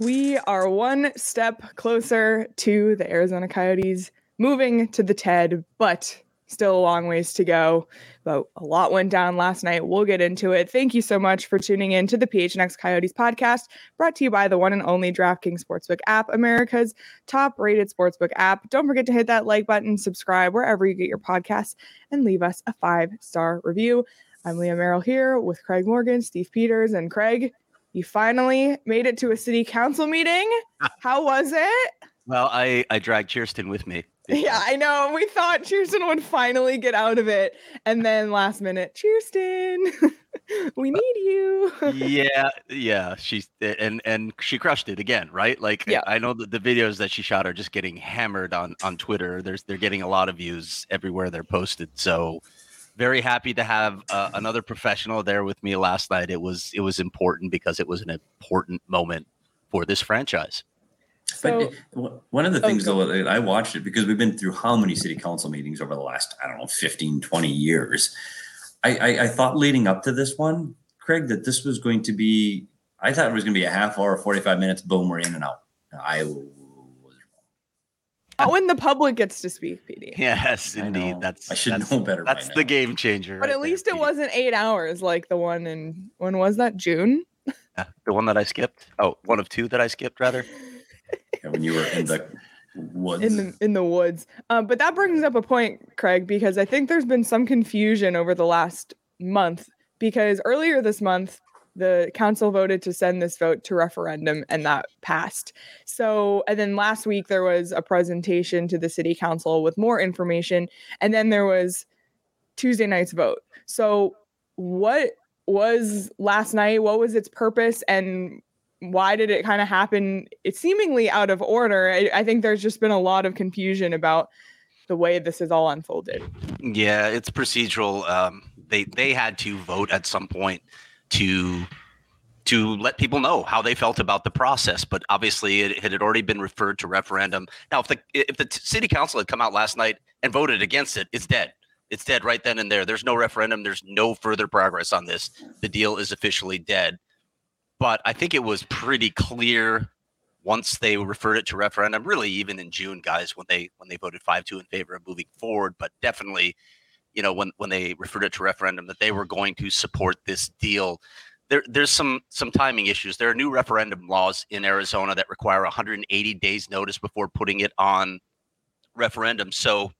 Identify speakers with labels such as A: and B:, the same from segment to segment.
A: We are one step closer to the Arizona Coyotes moving to the TED, but still a long ways to go. But a lot went down last night. We'll get into it. Thank you so much for tuning in to the PHNX Coyotes podcast, brought to you by the one and only DraftKings Sportsbook app, America's top rated sportsbook app. Don't forget to hit that like button, subscribe wherever you get your podcasts, and leave us a five star review. I'm Leah Merrill here with Craig Morgan, Steve Peters, and Craig. You finally made it to a city council meeting. Ah. How was it?
B: Well, I I dragged Kirsten with me.
A: Yeah, I know. We thought Kirsten would finally get out of it, and then last minute, Kirsten, we need you.
B: yeah, yeah. She's and and she crushed it again, right? Like
A: yeah.
B: I know that the videos that she shot are just getting hammered on on Twitter. There's they're getting a lot of views everywhere they're posted. So very happy to have uh, another professional there with me last night. It was it was important because it was an important moment for this franchise.
C: So, but one of the things okay. though, I watched it because we've been through how many city council meetings over the last, I don't know, 15, 20 years. I, I, I thought leading up to this one, Craig, that this was going to be, I thought it was going to be a half hour, 45 minutes, boom, we're in and out. I
A: not when the public gets to speak, Petey.
B: Yes, indeed. That's
C: I should
B: that's,
C: know better.
B: That's the game changer.
A: But right at least there, it Petey. wasn't eight hours like the one in when was that June?
B: Yeah, the one that I skipped. Oh, one of two that I skipped, rather.
C: yeah, when you were in the woods.
A: In the in the woods. Um, but that brings up a point, Craig, because I think there's been some confusion over the last month because earlier this month the council voted to send this vote to referendum and that passed. So, and then last week there was a presentation to the city council with more information. And then there was Tuesday night's vote. So, what was last night? What was its purpose? And why did it kind of happen? It's seemingly out of order. I, I think there's just been a lot of confusion about the way this is all unfolded.
B: Yeah, it's procedural. Um, they they had to vote at some point to to let people know how they felt about the process. But obviously, it, it had already been referred to referendum. Now, if the if the city council had come out last night and voted against it, it's dead. It's dead right then and there. There's no referendum. There's no further progress on this. The deal is officially dead. But I think it was pretty clear once they referred it to referendum, really even in June, guys, when they when they voted five two in favor of moving forward. But definitely you know, when when they referred it to referendum, that they were going to support this deal. There, there's some some timing issues. There are new referendum laws in Arizona that require 180 days notice before putting it on referendum. So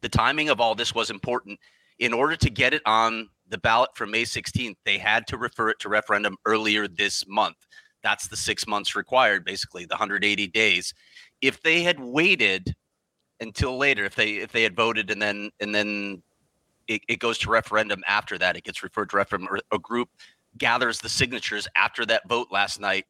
B: the timing of all this was important. In order to get it on the ballot for May 16th, they had to refer it to referendum earlier this month. That's the six months required, basically, the 180 days. If they had waited until later, if they if they had voted and then and then it, it goes to referendum after that. It gets referred to referendum. A group gathers the signatures after that vote last night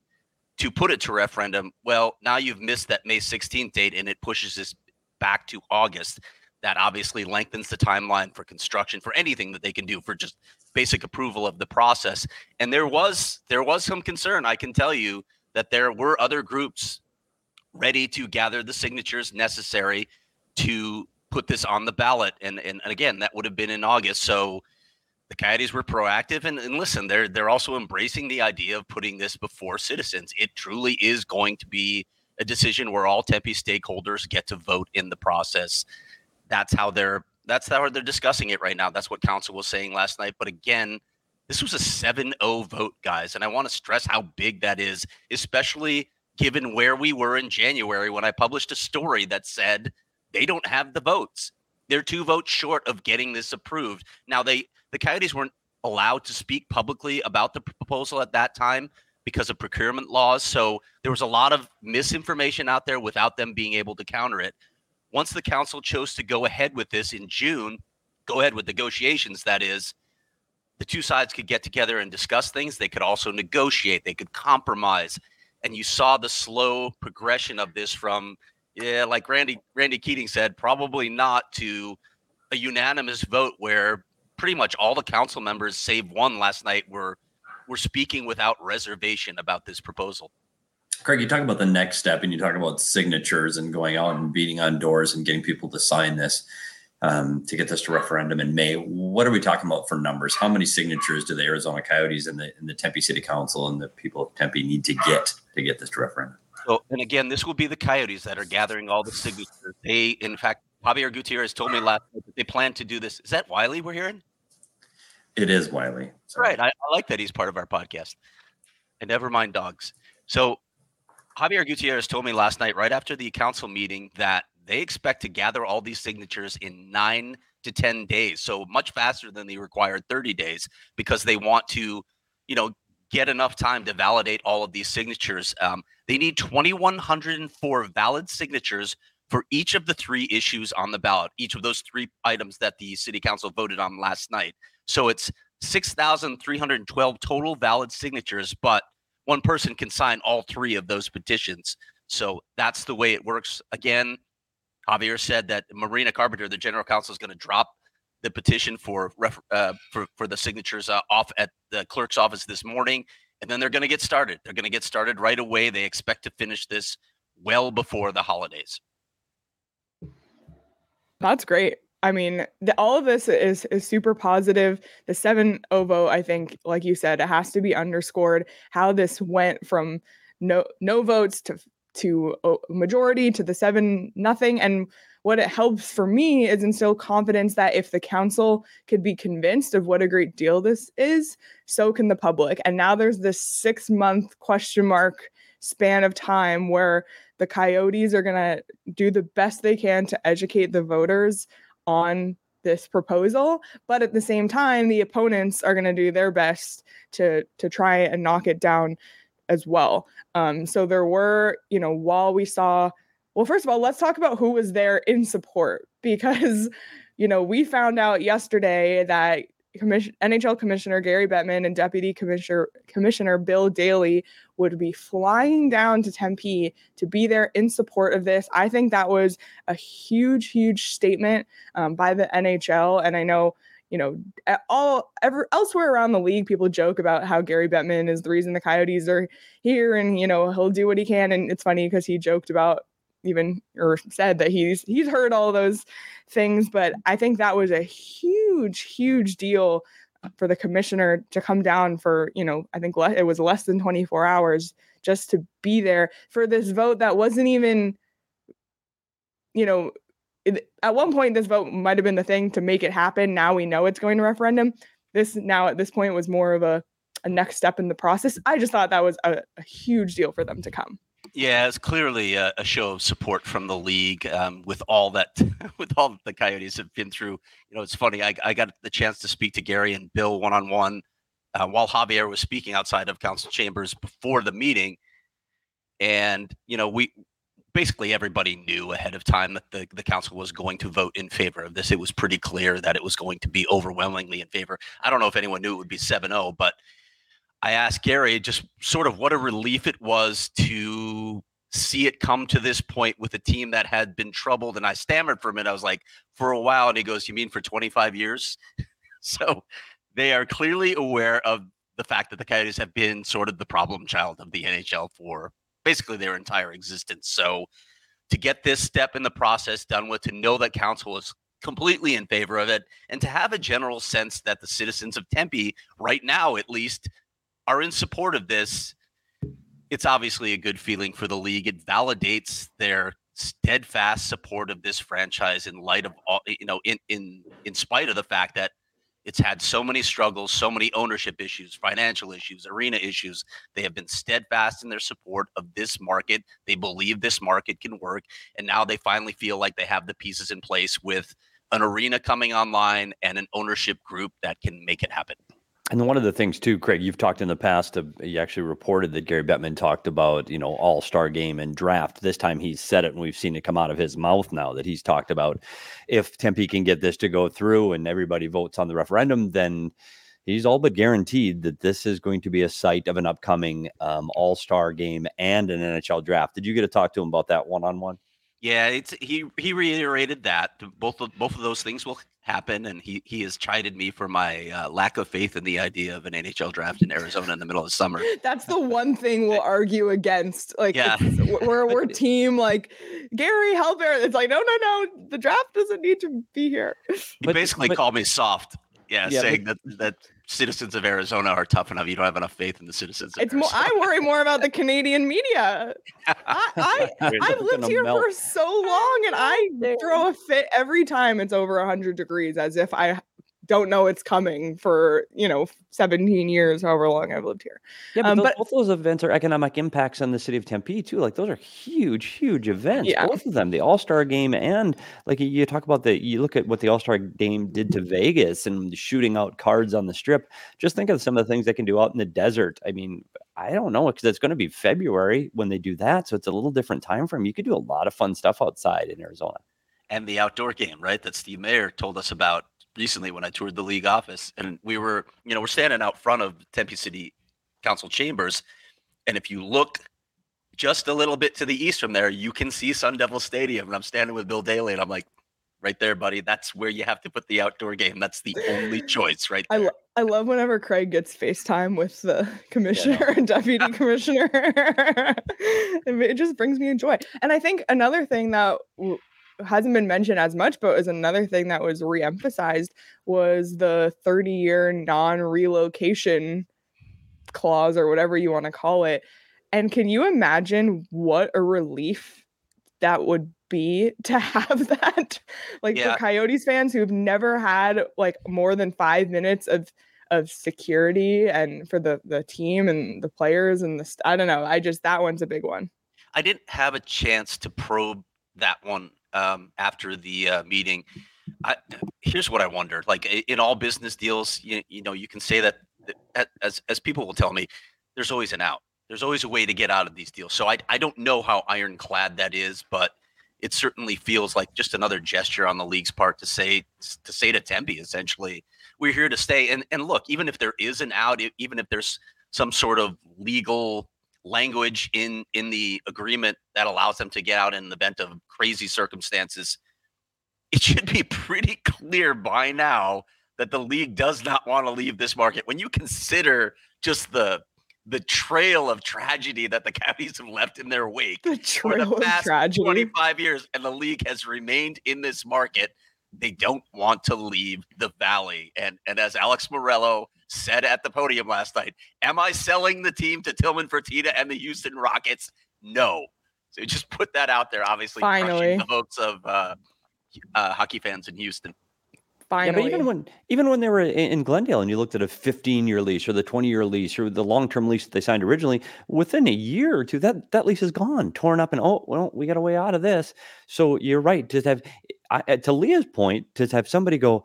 B: to put it to referendum. Well, now you've missed that May 16th date and it pushes this back to August. That obviously lengthens the timeline for construction for anything that they can do for just basic approval of the process. And there was there was some concern, I can tell you, that there were other groups ready to gather the signatures necessary to put this on the ballot. And, and, and again, that would have been in August. So the Coyotes were proactive and, and listen, they're they're also embracing the idea of putting this before citizens. It truly is going to be a decision where all Tempe stakeholders get to vote in the process. That's how they're that's how they're discussing it right now. That's what council was saying last night. But again, this was a 7-0 vote, guys. And I want to stress how big that is, especially given where we were in January when I published a story that said they don't have the votes. They're two votes short of getting this approved. Now they the Coyotes weren't allowed to speak publicly about the proposal at that time because of procurement laws. So there was a lot of misinformation out there without them being able to counter it. once the council chose to go ahead with this in June, go ahead with negotiations, that is, the two sides could get together and discuss things. They could also negotiate, they could compromise. And you saw the slow progression of this from, yeah, like Randy Randy Keating said, probably not to a unanimous vote where pretty much all the council members, save one last night, were were speaking without reservation about this proposal.
C: Craig, you talk about the next step and you talk about signatures and going out and beating on doors and getting people to sign this um, to get this to referendum in May. What are we talking about for numbers? How many signatures do the Arizona Coyotes and the, and the Tempe City Council and the people of Tempe need to get to get this to referendum?
B: So, and again, this will be the Coyotes that are gathering all the signatures. They, in fact, Xavier Gutierrez told me last night that they plan to do this. Is that Wiley we're hearing?
C: It is Wiley.
B: Sorry. Right. I, I like that he's part of our podcast. And never mind dogs. So Xavier Gutierrez told me last night, right after the council meeting, that they expect to gather all these signatures in nine to 10 days. So much faster than the required 30 days because they want to, you know, get enough time to validate all of these signatures. Um, they need 2,104 valid signatures for each of the three issues on the ballot, each of those three items that the city council voted on last night. So it's 6,312 total valid signatures, but one person can sign all three of those petitions. So that's the way it works. Again, Xavier said that Marina Carpenter, the general counsel, is going to drop the petition for uh, for for the signatures uh, off at the clerk's office this morning, and then they're going to get started. They're going to get started right away. They expect to finish this well before the holidays.
A: That's great. I mean, the, all of this is is super positive. The 7 ovo, I think, like you said, it has to be underscored how this went from no no votes to to a majority to the seven nothing. And what it helps for me is instill confidence that if the council could be convinced of what a great deal this is so can the public. And now there's this six month question mark span of time where the coyotes are going to do the best they can to educate the voters on this proposal. But at the same time the opponents are going to do their best to to try and knock it down as well. Um, so there were, you know, while we saw, well, first of all, let's talk about who was there in support because, you know, we found out yesterday that Commission, NHL Commissioner Gary Bettman and Deputy Commissioner Commissioner Bill Daly would be flying down to Tempe to be there in support of this. I think that was a huge, huge statement um, by the NHL, and I know you know, all ever elsewhere around the league, people joke about how Gary Bettman is the reason the Coyotes are here, and you know he'll do what he can. And it's funny because he joked about even or said that he's he's heard all those things, but I think that was a huge, huge deal for the commissioner to come down for you know I think le- it was less than 24 hours just to be there for this vote that wasn't even you know at one point this vote might have been the thing to make it happen. Now we know it's going to referendum. This now at this point was more of a, a next step in the process. I just thought that was a, a huge deal for them to come.
B: Yeah, it's clearly a, a show of support from the league um, with all that with all that the Coyotes have been through. You know, it's funny. I, I got the chance to speak to Gary and Bill one on one while Xavier was speaking outside of council chambers before the meeting, and you know we basically everybody knew ahead of time that the, the council was going to vote in favor of this. It was pretty clear that it was going to be overwhelmingly in favor. I don't know if anyone knew it would be 7 0, but I asked Gary just sort of what a relief it was to see it come to this point with a team that had been troubled. And I stammered for a minute. I was like, for a while. And he goes, You mean for 25 years? so they are clearly aware of the fact that the Coyotes have been sort of the problem child of the NHL for basically their entire existence. So to get this step in the process done with, to know that council is completely in favor of it, and to have a general sense that the citizens of Tempe, right now at least, are in support of this, it's obviously a good feeling for the league. It validates their steadfast support of this franchise in light of all, you know, in in in spite of the fact that it's had so many struggles, so many ownership issues, financial issues, arena issues. They have been steadfast in their support of this market. They believe this market can work. And now they finally feel like they have the pieces in place with an arena coming online and an ownership group that can make it happen.
D: And one of the things too, Craig, you've talked in the past. You actually reported that Gary Bettman talked about, you know, All Star Game and draft. This time he's said it, and we've seen it come out of his mouth now that he's talked about if Tempe can get this to go through and everybody votes on the referendum, then he's all but guaranteed that this is going to be a site of an upcoming um, All Star Game and an NHL draft. Did you get to talk to him about that one on one?
B: Yeah, it's he he reiterated that both of both of those things will happen, and he he has chided me for my uh, lack of faith in the idea of an NHL draft in Arizona in the middle of summer.
A: That's the one thing we'll argue against. Like, yeah. we're we're team like Gary Helbert. It's like no no no, the draft doesn't need to be here.
B: He but, basically but, called me soft. Yeah, yeah saying but, that that citizens of Arizona are tough enough. You don't have enough faith in the citizens.
A: it's more. I worry more about the Canadian media. I, I have lived here melt. for so long, and I throw a fit every time it's over hundred degrees, as if I don't know it's coming for you know 17 years however long i've lived here.
D: Yeah but, um, those, but both those events are economic impacts on the city of tempe too like those are huge huge events yeah. both of them the all-star game and like you talk about the you look at what the all-star game did to vegas and shooting out cards on the strip. Just think of some of the things they can do out in the desert. I mean i don't know because it's going to be february when they do that so it's a little different time frame you could do a lot of fun stuff outside in arizona.
B: And the outdoor game right that steve mayer told us about recently when I toured the league office, and we were, you know, we're standing out front of Tempe City Council chambers, and if you look just a little bit to the east from there, you can see Sun Devil Stadium. And I'm standing with Bill Daly, and I'm like, right there, buddy. That's where you have to put the outdoor game. That's the only choice, right there.
A: I, lo- I love whenever Craig gets FaceTime with the commissioner yeah. and deputy commissioner. it just brings me joy. And I think another thing that hasn't been mentioned as much, but was another thing that was reemphasized was the 30 year non relocation clause or whatever you want to call it. And can you imagine what a relief that would be to have that? like yeah. for Coyotes fans who've never had like more than five minutes of of security and for the the team and the players and the I don't know. I just that one's a big one.
B: I didn't have a chance to probe that one um, after the uh, meeting. I, here's what I wondered: like in all business deals, you, you know, you can say that as as people will tell me, there's always an out. There's always a way to get out of these deals. So I I don't know how ironclad that is, but it certainly feels like just another gesture on the league's part to say to say to Tempe essentially, we're here to stay. And and look, even if there is an out, even if there's some sort of legal language in in the agreement that allows them to get out in the event of crazy circumstances it should be pretty clear by now that the league does not want to leave this market when you consider just the the trail of tragedy that the Coyotes have left in their wake
A: the for the past tragedy.
B: 25 years and the league has remained in this market they don't want to leave the valley and and as alex Meruelo said at the podium last night, Am I selling the team to Tillman Fertitta and the Houston Rockets? No. So just put that out there, obviously.
A: Finally.
B: The votes of uh, uh, hockey fans in Houston.
D: Finally. Yeah, but even when even when they were in Glendale and you looked at a 15 year lease or the 20 year lease or the long term lease that they signed originally, within a year or two, that that lease is gone, torn up, and oh well, we got a way out of this. So you're right to have, I, to Leah's point, to have somebody go,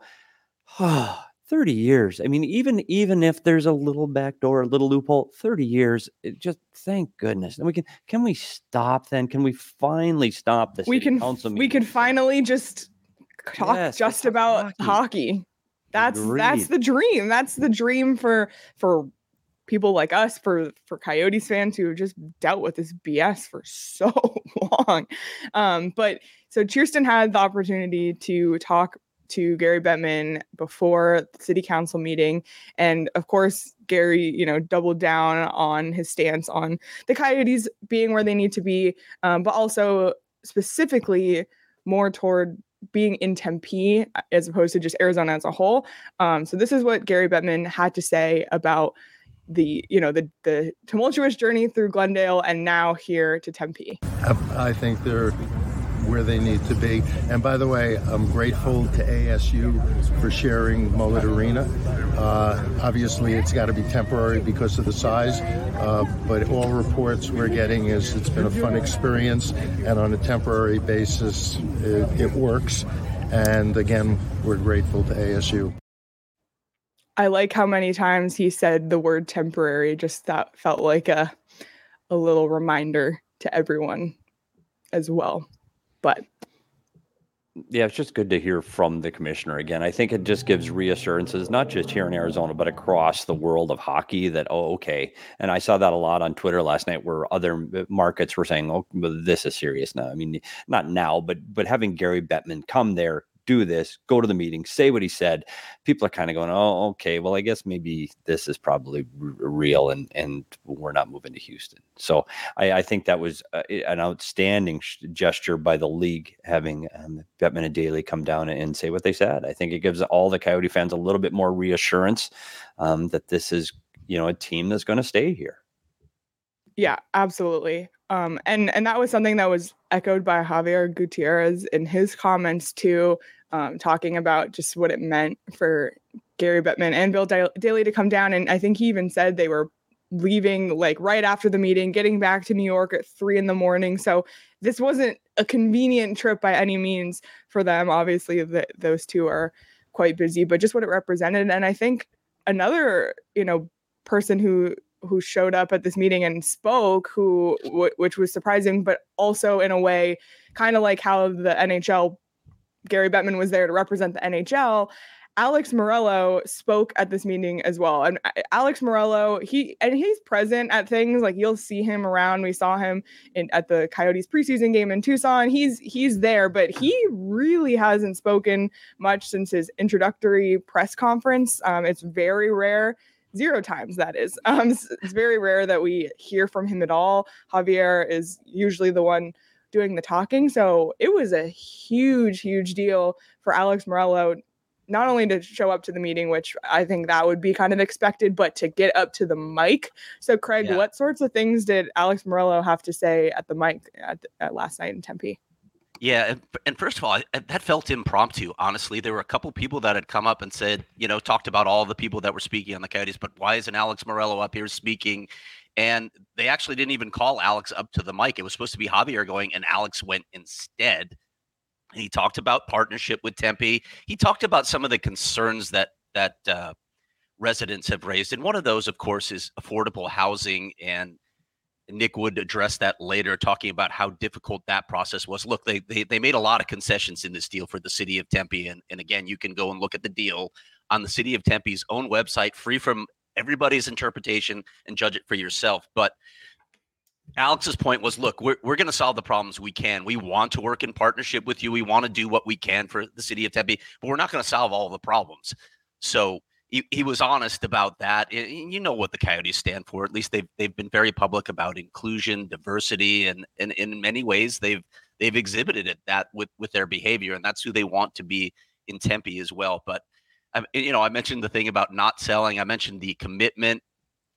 D: oh, 30 years. I mean, even even if there's a little back door, a little loophole, 30 years, it just thank goodness. And we can can we stop then? Can we finally stop this?
A: We can we can finally just talk yes, just about hockey. hockey. That's Agreed. that's the dream. That's the dream for for people like us, for for Coyotes fans who have just dealt with this BS for so long. Um, but so Kirsten had the opportunity to talk to Gary Bettman before the city council meeting. And of course, Gary, you know, doubled down on his stance on the Coyotes being where they need to be, um, but also specifically more toward being in Tempe as opposed to just Arizona as a whole. Um, so this is what Gary Bettman had to say about the you know the the tumultuous journey through Glendale and now here to Tempe.
E: I think they're where they need to be. And by the way, I'm grateful to ASU for sharing Mullet Arena. Uh, obviously, it's got to be temporary because of the size, uh, but all reports we're getting is it's been a fun experience, and on a temporary basis, it, it works. And again, we're grateful to ASU.
A: I like how many times he said the word temporary. Just that felt like a a little reminder to everyone as well. But
D: yeah, it's just good to hear from the commissioner again. I think it just gives reassurances, not just here in Arizona, but across the world of hockey that, oh, okay. And I saw that a lot on Twitter last night where other uh, markets were saying, oh, this is serious now. I mean, not now, but but having Gary Bettman come there do this, go to the meeting, say what he said. People are kind of going, oh, okay, well, I guess maybe this is probably r- real and, and we're not moving to Houston. So I, I think that was uh, an outstanding sh- gesture by the league having um, Bettman and Daly come down and, say what they said. I think it gives all the Coyote fans a little bit more reassurance um, that this is, you know, a team that's going to stay here.
A: Yeah, absolutely. Um, and and that was something that was echoed by Xavier Gutierrez in his comments too, um, talking about just what it meant for Gary Bettman and Bill Daly to come down. And I think he even said they were leaving like right after the meeting, getting back to New York at three in the morning. So this wasn't a convenient trip by any means for them. Obviously, the, those two are quite busy, but just what it represented. And I think another, you know, person who who showed up at this meeting and spoke who w- which was surprising but also in a way kind of like how the NHL Gary Bettman was there to represent the NHL Alex Meruelo spoke at this meeting as well. And uh, Alex Meruelo, he and he's present at things like you'll see him around. We saw him in at the Coyotes preseason game in Tucson. He's he's there, but he really hasn't spoken much since his introductory press conference. Um, it's very rare zero times that is um it's, very rare that we hear from him at all Xavier is usually the one doing the talking so it was a huge huge deal for alex Meruelo not only to show up to the meeting which i think that would be kind of expected but to get up to the mic so craig yeah. what sorts of things did alex Meruelo have to say at the mic at, at last night in tempe
B: yeah, and, and first of all, that felt impromptu. Honestly, there were a couple people that had come up and said, you know, talked about all the people that were speaking on the Coyotes, but why isn't Alex Meruelo up here speaking? And they actually didn't even call Alex up to the mic. It was supposed to be Xavier going, and Alex went instead. He talked about partnership with Tempe. He talked about some of the concerns that that uh, residents have raised, and one of those, of course, is affordable housing and Nick would address that later, talking about how difficult that process was. Look, they, they they made a lot of concessions in this deal for the city of Tempe, and and again, you can go and look at the deal on the city of Tempe's own website, free from everybody's interpretation, and judge it for yourself. But Alex's point was, look, we're we're going to solve the problems we can. We want to work in partnership with you. We want to do what we can for the city of Tempe, but we're not going to solve all the problems. So he, he was honest about that. And you know what the Coyotes stand for. At least they've they've been very public about inclusion, diversity, and and in many ways they've they've exhibited it that with with their behavior, and that's who they want to be in Tempe as well. But um, you know, I mentioned the thing about not selling. I mentioned the commitment.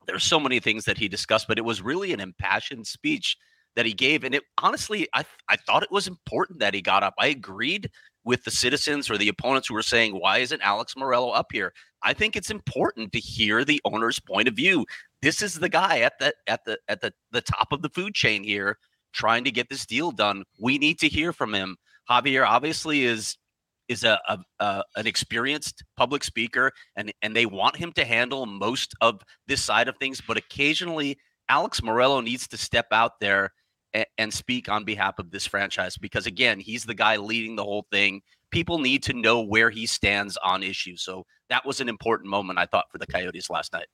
B: There's so many things that he discussed, but it was really an impassioned speech that he gave, and it honestly, I I thought it was important that he got up. I agreed with the citizens or the opponents who were saying, why isn't Alex Meruelo up here? I think it's important to hear the owner's point of view. This is the guy at the at the at the, the top of the food chain here trying to get this deal done. We need to hear from him. Xavier obviously is is a, a, a, an experienced public speaker and and they want him to handle most of this side of things but occasionally Alex Meruelo needs to step out there and, and speak on behalf of this franchise because again, he's the guy leading the whole thing. People need to know where he stands on issues. So that was an important moment, I thought, for the Coyotes last night.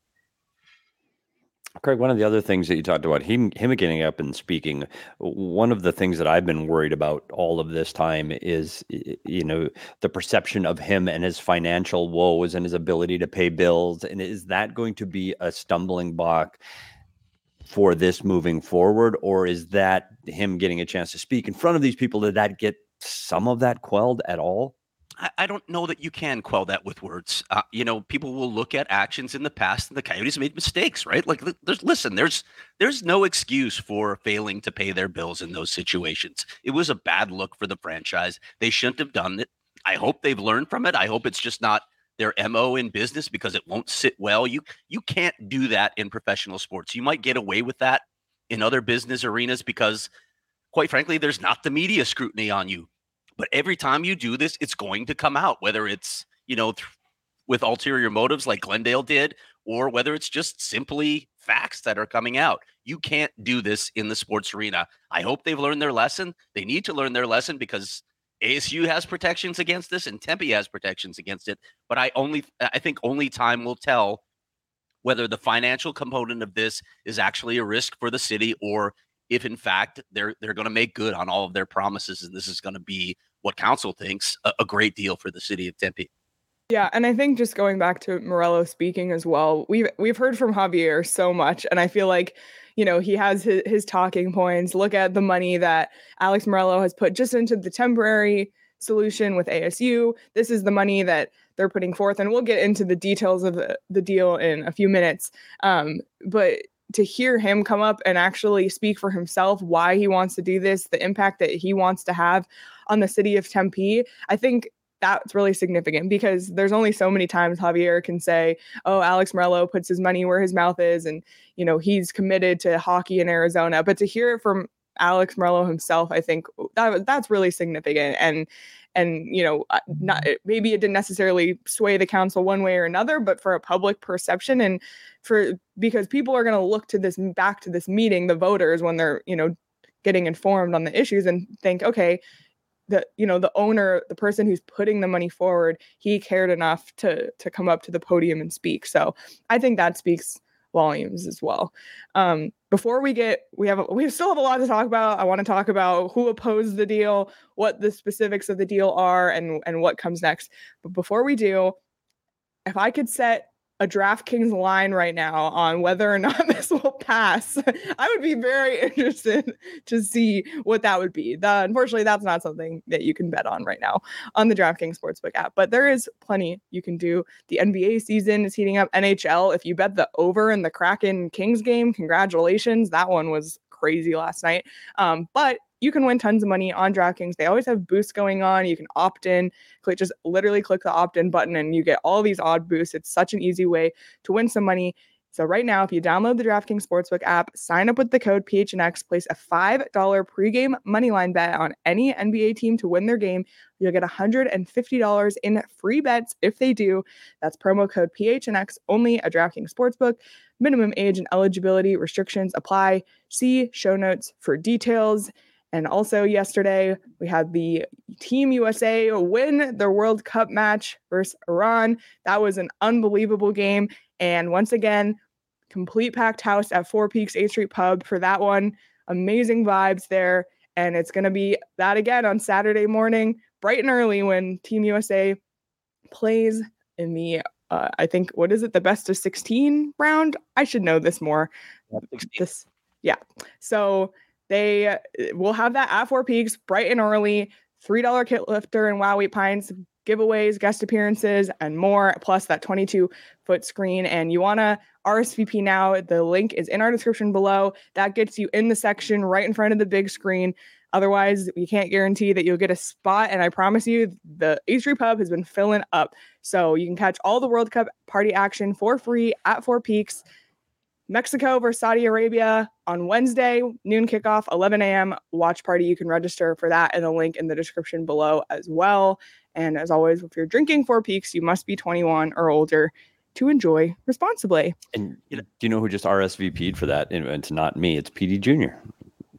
D: Craig, one of the other things that you talked about, him him getting up and speaking, one of the things that I've been worried about all of this time is, you know, the perception of him and his financial woes and his ability to pay bills. And is that going to be a stumbling block for this moving forward, or is that him getting a chance to speak in front of these people? Did that get some of that quelled at all?
B: I, don't know that you can quell that with words. Uh, you know, people will look at actions in the past, and the Coyotes made mistakes, right? Like, there's listen, there's there's no excuse for failing to pay their bills in those situations. It was a bad look for the franchise. They shouldn't have done it. I hope they've learned from it. I hope it's just not their mo in business because it won't sit well you you can't do that in professional sports you might get away with that in other business arenas because quite frankly there's not the media scrutiny on you but every time you do this it's going to come out whether it's you know th- with ulterior motives like Glendale did, or whether it's just simply facts that are coming out. You can't do this in the sports arena. I hope they've learned their lesson. They need to learn their lesson because ASU has protections against this and Tempe has protections against it. But I only I think only time will tell whether the financial component of this is actually a risk for the city or if in fact they're they're going to make good on all of their promises and this is going to be what council thinks a, a great deal for the city of Tempe.
A: Yeah, and I think just going back to Meruelo speaking as well, we've we've heard from Xavier so much, and I feel like you know he has his, his talking points. Look at the money that Alex Meruelo has put just into the temporary solution with ASU. This is the money that they're putting forth, and we'll get into the details of the, the deal in a few minutes. Um, but to hear him come up and actually speak for himself why he wants to do this, the impact that he wants to have on the city of Tempe, I think that's really significant because there's only so many times Xavier can say, "Oh, Alex Meruelo puts his money where his mouth is," and you know he's committed to hockey in Arizona. But to hear it from Alex Meruelo himself, I think oh, that that's really significant. And and you know, uh, not maybe it didn't necessarily sway the council one way or another, but for a public perception and for because people are going to look to this back to this meeting, the voters when they're you know getting informed on the issues and think, okay, the you know the owner the person who's putting the money forward he cared enough to to come up to the podium and speak. So i think that speaks volumes as well. Um before we get we have we still have a lot to talk about. I want to talk about who opposed the deal what the specifics of the deal are and and what comes next. But before we do if i could set a DraftKings line right now on whether or not this will pass, I would be very interested to see what that would be. The, unfortunately, that's not something that you can bet on right now on the DraftKings Sportsbook app, but there is plenty you can do. The NBA season is heating up. NHL, if you bet the over in the Kraken Kings game, congratulations. That one was crazy last night. Um, but you can win tons of money on DraftKings. They always have boosts going on. You can opt in, click just literally click the opt in button and you get all these odd boosts. It's such an easy way to win some money. So right now, if you download the DraftKings Sportsbook app, sign up with the code PHNX, place a $5 pregame moneyline bet on any NBA team to win their game, you'll get $150 in free bets if they do. That's promo code PHNX only at DraftKings Sportsbook. Minimum age and eligibility restrictions apply. See show notes for details. And also yesterday, we had the Team USA win their World Cup match versus Iran. That was an unbelievable game. And once again, complete packed house at Four Peaks 8th Street Pub for that one. Amazing vibes there. And it's going to be that again on Saturday morning, bright and early when Team USA plays in the, uh, I think, what is it, the best of 16 round? I should know this more. This, yeah. So they uh, will have that at Four Peaks, bright and early, $3 Kilt Lifter and Wow Wheat Pints, giveaways, guest appearances, and more, plus that 22 foot screen. And you want to RSVP now. The link is in our description below. That gets you in the section right in front of the big screen. Otherwise, we can't guarantee that you'll get a spot. And I promise you, the H3 Pub has been filling up. So you can catch all the World Cup party action for free at Four Peaks. Mexico versus Saudi Arabia on Wednesday, noon kickoff, 11 a.m. watch party. You can register for that in the link in the description below as well. And as always, if you're drinking Four Peaks, you must be 21 or older to enjoy responsibly.
D: And do you know who just RSVP'd for that? And it's not me, it's Petey Jr.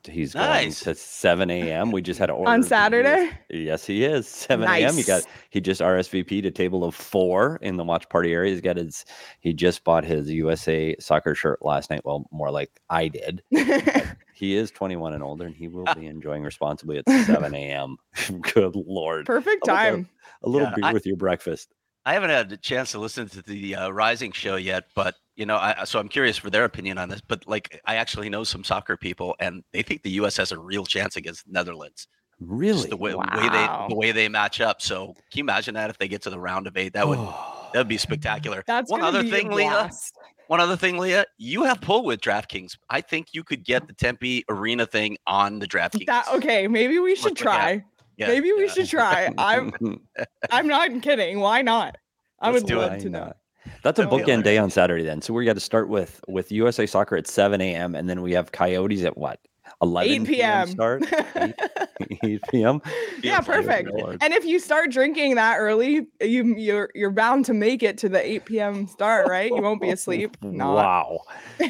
D: He's nice. going to 7 a.m. We just had an order
A: on Saturday.
D: Yes, he is 7 nice. a.m. He got he just RSVP'd a table of four in the watch party area. He's got his he just bought his USA soccer shirt last night. Well, more like I did. he is 21 and older, and he will be enjoying responsibly at 7 a.m. Good lord!
A: Perfect time.
D: A, a little yeah, beer I, with your breakfast.
B: I haven't had a chance to listen to the uh, Rising show yet, but you know, I, so I'm curious for their opinion on this. But like, I actually know some soccer people, and they think the U.S. has a real chance against Netherlands.
D: Really,
B: Just the way, wow. way, they the way they match up. So can you imagine that if they get to the round of eight? That would that would be spectacular.
A: That's
B: one other thing, Leah. One other thing, Leah. You have pull with DraftKings. I think you could get the Tempe Arena thing on the DraftKings.
A: That okay? Maybe we should try. Yeah, Maybe yeah. we should try. I'm I'm not kidding. Why not? I Let's would love it. to know.
D: That's a bookend day on Saturday then. So we got to start with with USA Soccer at 7 a.m. and then we have Coyotes at what? 11
A: 8 p.m.
D: start. 8, 8 p.m.
A: yeah, perfect. And if you start drinking that early, you you're you're bound to make it to the 8 p.m. start, right? You won't be asleep. Not.
D: Wow.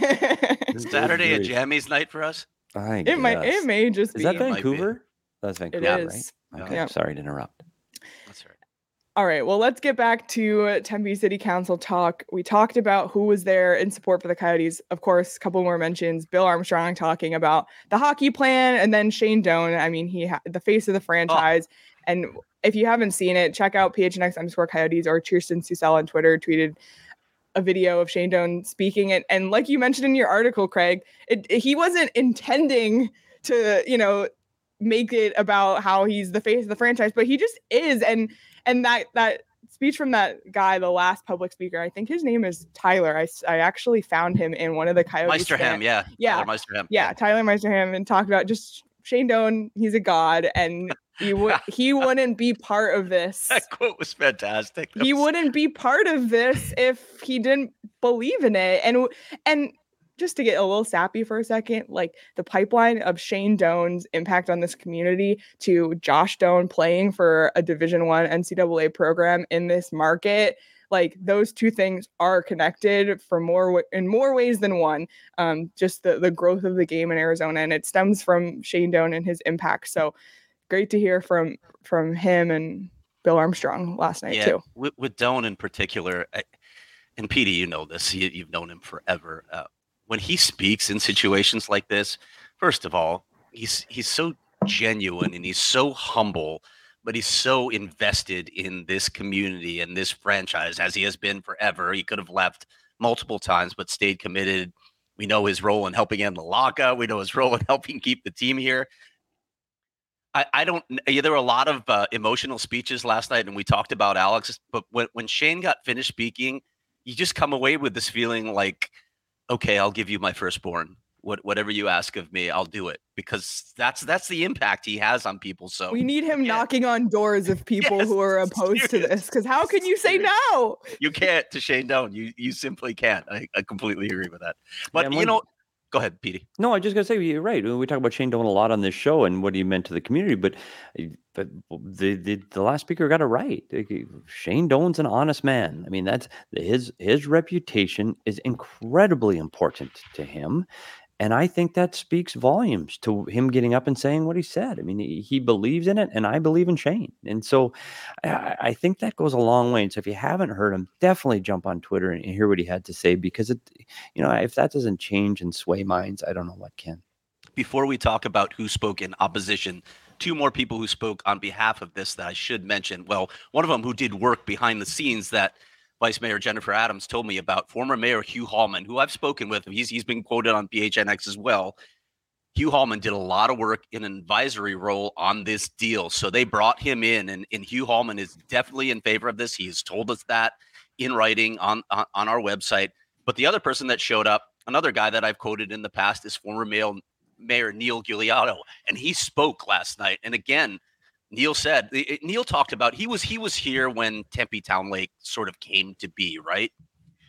B: Saturday a jammies night for us.
D: I
A: it might it may just
D: Is
A: be.
D: that. Vancouver? That's Vancouver,
A: It is.
D: right? Okay.
A: Yeah.
D: Sorry to interrupt.
A: All right, well, let's get back to Tempe City Council talk. We talked about who was there in support for the Coyotes. Of course, a couple more mentions. Bill Armstrong talking about the hockey plan, and then Shane Doan. I mean, he ha- the face of the franchise. Oh. And if you haven't seen it, check out PHNX underscore Coyotes or Kirsten Susel on Twitter tweeted a video of Shane Doan speaking. And, and like you mentioned in your article, Craig, it, it- he wasn't intending to, you know, make it about how he's the face of the franchise, but he just is. And and that that speech from that guy, the last public speaker, I think his name is Tyler. I, I actually found him in one of the Coyotes.
B: Meisterham, yeah.
A: Yeah.
B: Tyler Meisterham.
A: yeah, Tyler Meisterham, and talked about just Shane Doan. He's a god, and he would he wouldn't be part of this.
B: That quote was fantastic. That
A: He wouldn't be part of this if he didn't believe in it. And and just to get a little sappy for a second, like the pipeline of Shane Doan's impact on this community to Josh Doan playing for a Division One NCAA program in this market, like those two things are connected for more in more ways than one. Um, just the the growth of the game in Arizona, and it stems from Shane Doan and his impact. So great to hear from from him and Bill Armstrong last night
B: yeah,
A: too.
B: With, with Doan in particular, I, and Petey, you know this. You, you've known him forever. Uh, when he speaks in situations like this, first of all, he's he's so genuine and he's so humble, but he's so invested in this community and this franchise as he has been forever. He could have left multiple times, but stayed committed. We know his role in helping end the lockout. We know his role in helping keep the team here. I, I don't. Yeah, there were a lot of uh, emotional speeches last night, and we talked about Alex. But when when Shane got finished speaking, you just come away with this feeling like, okay, I'll give you my firstborn. What whatever you ask of me, I'll do it because that's that's the impact he has on people. So
A: We need him
B: yeah.
A: knocking on doors of people
B: Yes,
A: who are opposed to this. Because how can you say
B: serious.
A: no?
B: you can't to Shane Doan. You you simply can't. I, I completely agree with that. But
D: and
B: you know, go ahead, Petey.
D: No, I just gotta say you're right. We talk about Shane Doan a lot on this show and what he meant to the community, but uh, but the the, the last speaker got it right. Shane Doan's an honest man. I mean, that's his his reputation is incredibly important to him. And I think that speaks volumes to him getting up and saying what he said. I mean, he, he believes in it, and I believe in Shane. And so I, I think that goes a long way. And so if you haven't heard him, definitely jump on Twitter and hear what he had to say because it, you know, if that doesn't change and sway minds, I don't know what can.
B: before we talk about who spoke in opposition, two more people who spoke on behalf of this that I should mention. Well, one of them who did work behind the scenes that Vice Mayor Jennifer Adams told me about, former Mayor Hugh Hallman, who I've spoken with. He's he's been quoted on PHNX as well. Hugh Hallman did a lot of work in an advisory role on this deal. So they brought him in, and, and Hugh Hallman is definitely in favor of this. He has told us that in writing on, on, on our website. But the other person that showed up, another guy that I've quoted in the past, is former Mayor, Mayor Neil Giuliano. And he spoke last night. And again, Neil said i- i- Neil talked about he was he was here when Tempe Town Lake sort of came to be, right?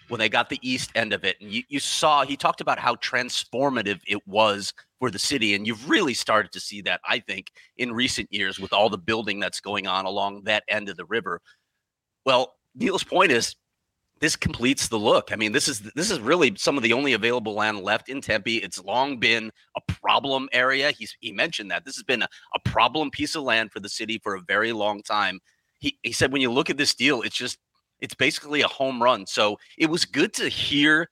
B: When they got the east end of it. And you, you saw he talked about how transformative it was for the city. And you've really started to see that, I think, in recent years with all the building that's going on along that end of the river. Well, Neil's point is this completes the look. I mean, this is this is really some of the only available land left in Tempe. It's long been a problem area. He's he mentioned that this has been a, a problem piece of land for the city for a very long time. He he said when you look at this deal, it's just it's basically a home run. So it was good to hear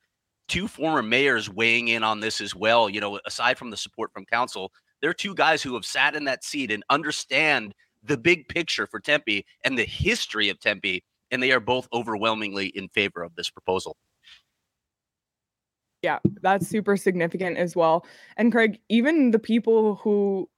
B: two former mayors weighing in on this as well. You know, aside from the support from council, there are two guys who have sat in that seat and understand the big picture for Tempe and the history of Tempe and they are both overwhelmingly in favor of this proposal.
A: Yeah, that's super significant as well. And Craig, even the people who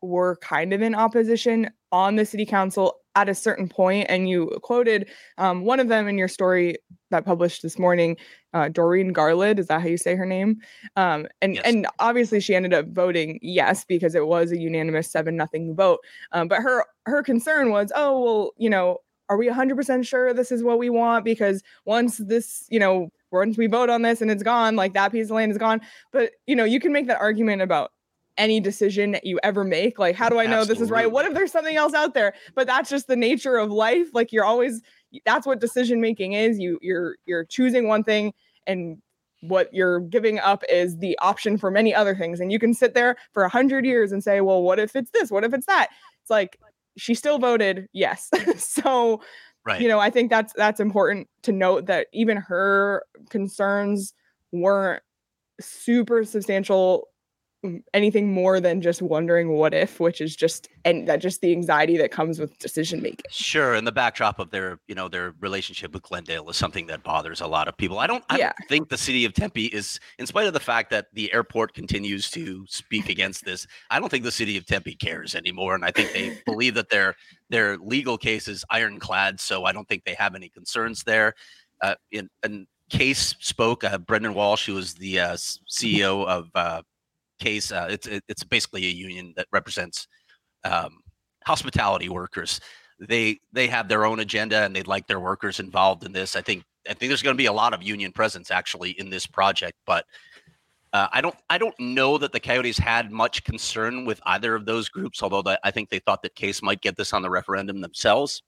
A: were kind of in opposition on the city council at a certain point, and you quoted um, one of them in your story that published this morning, uh, Doreen Garlid. Is that how you say her name? Um, and
B: Yes.
A: and obviously she ended up voting yes because it was a unanimous seven nothing vote. Um, but her her concern was, oh well, you know, are we 100% sure this is what we want? Because once this, you know, once we vote on this and it's gone, like that piece of land is gone. But, you know, you can make that argument about any decision that you ever make. Like, how do I know Absolutely. this is right? What if there's something else out there? But that's just the nature of life. Like you're always that's what decision making is. You you're you're choosing one thing and what you're giving up is the option for many other things. And you can sit there for a hundred years and say, well, what if it's this? What if it's that? It's like she still voted yes. so right. you know, I think that's that's important to note that even her concerns weren't super substantial anything more than just wondering what if which is just and that just the anxiety that comes with decision making.
B: Sure and the backdrop of their you know their relationship with glendale is something that bothers a lot of people. I don't i yeah. don't think the city of tempe is in spite of the fact that the airport continues to speak against this i don't think the city of tempe cares anymore and i think they believe that their their legal case is ironclad so i don't think they have any concerns there. Uh, in, and case spoke uh, brendan walsh who was the uh, ceo of uh, case. Uh, it's it's basically a union that represents um, hospitality workers. They they have their own agenda and they'd like their workers involved in this. I think I think there's going to be a lot of union presence actually in this project, but uh, I don't I don't know that the Coyotes had much concern with either of those groups. Although the, I think they thought that Case might get this on the referendum themselves.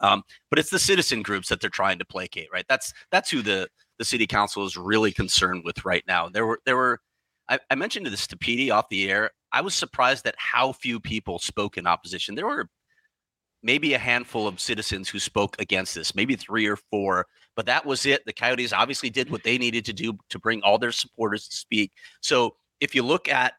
B: Um, but it's the citizen groups that they're trying to placate, right? That's that's who the the city council is really concerned with right now. There were there were I, I mentioned this to Petey off the air. I was surprised at how few people spoke in opposition. There were maybe a handful of citizens who spoke against this, maybe three or four, but that was it. The Coyotes obviously did what they needed to do to bring all their supporters to speak. So if you look at,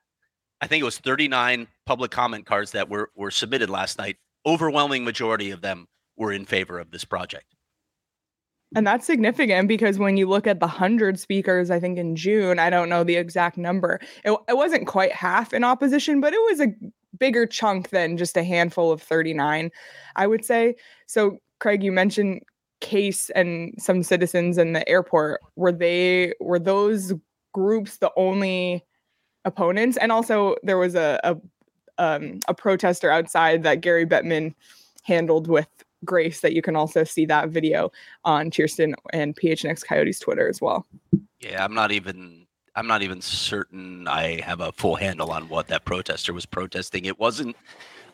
B: I think it was 39 public comment cards that were, were submitted last night, overwhelming majority of them were in favor of this project.
A: And that's significant because when you look at the 100 speakers, I think in June, I don't know the exact number, it, it wasn't quite half in opposition, but it was a bigger chunk than just a handful of 39, I would say. So, Craig, you mentioned Case and some citizens in the airport. Were they, were those groups the only opponents? And also, there was a, a, um, a protester outside that Gary Bettman handled with grace that you can also see that video on Kirsten and PHNX Coyotes Twitter as well.
B: Yeah, I'm not even I'm not even certain I have a full handle on what that protester was protesting. It wasn't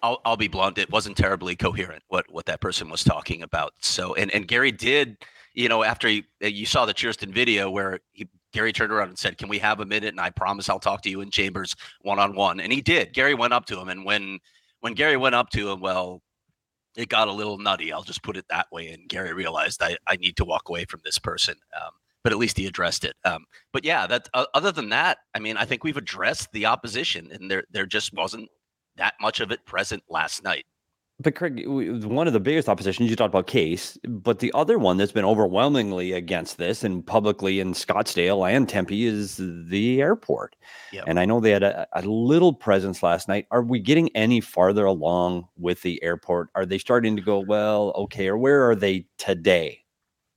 B: I'll, I'll be blunt, it wasn't terribly coherent what what that person was talking about. So and and Gary did, you know, after he, uh, you saw the Kirsten video where he Gary turned around and said, "Can we have a minute?" And I promise I'll talk to you in chambers one on one. And he did. Gary went up to him, and when when Gary went up to him, well, it got a little nutty. I'll just put it that way. And Gary realized I, I need to walk away from this person. Um, but at least he addressed it. Um, but yeah, that uh, other than that, I mean, I think we've addressed the opposition, and there there just wasn't that much of it present last night.
D: But Craig, one of the biggest oppositions you talked about Case, but the other one that's been overwhelmingly against this and publicly in Scottsdale and Tempe is the airport. Yep. And I know they had a, a, little presence last night. Are we getting any farther along with the airport? Are they starting to go well? Okay, or where are they today?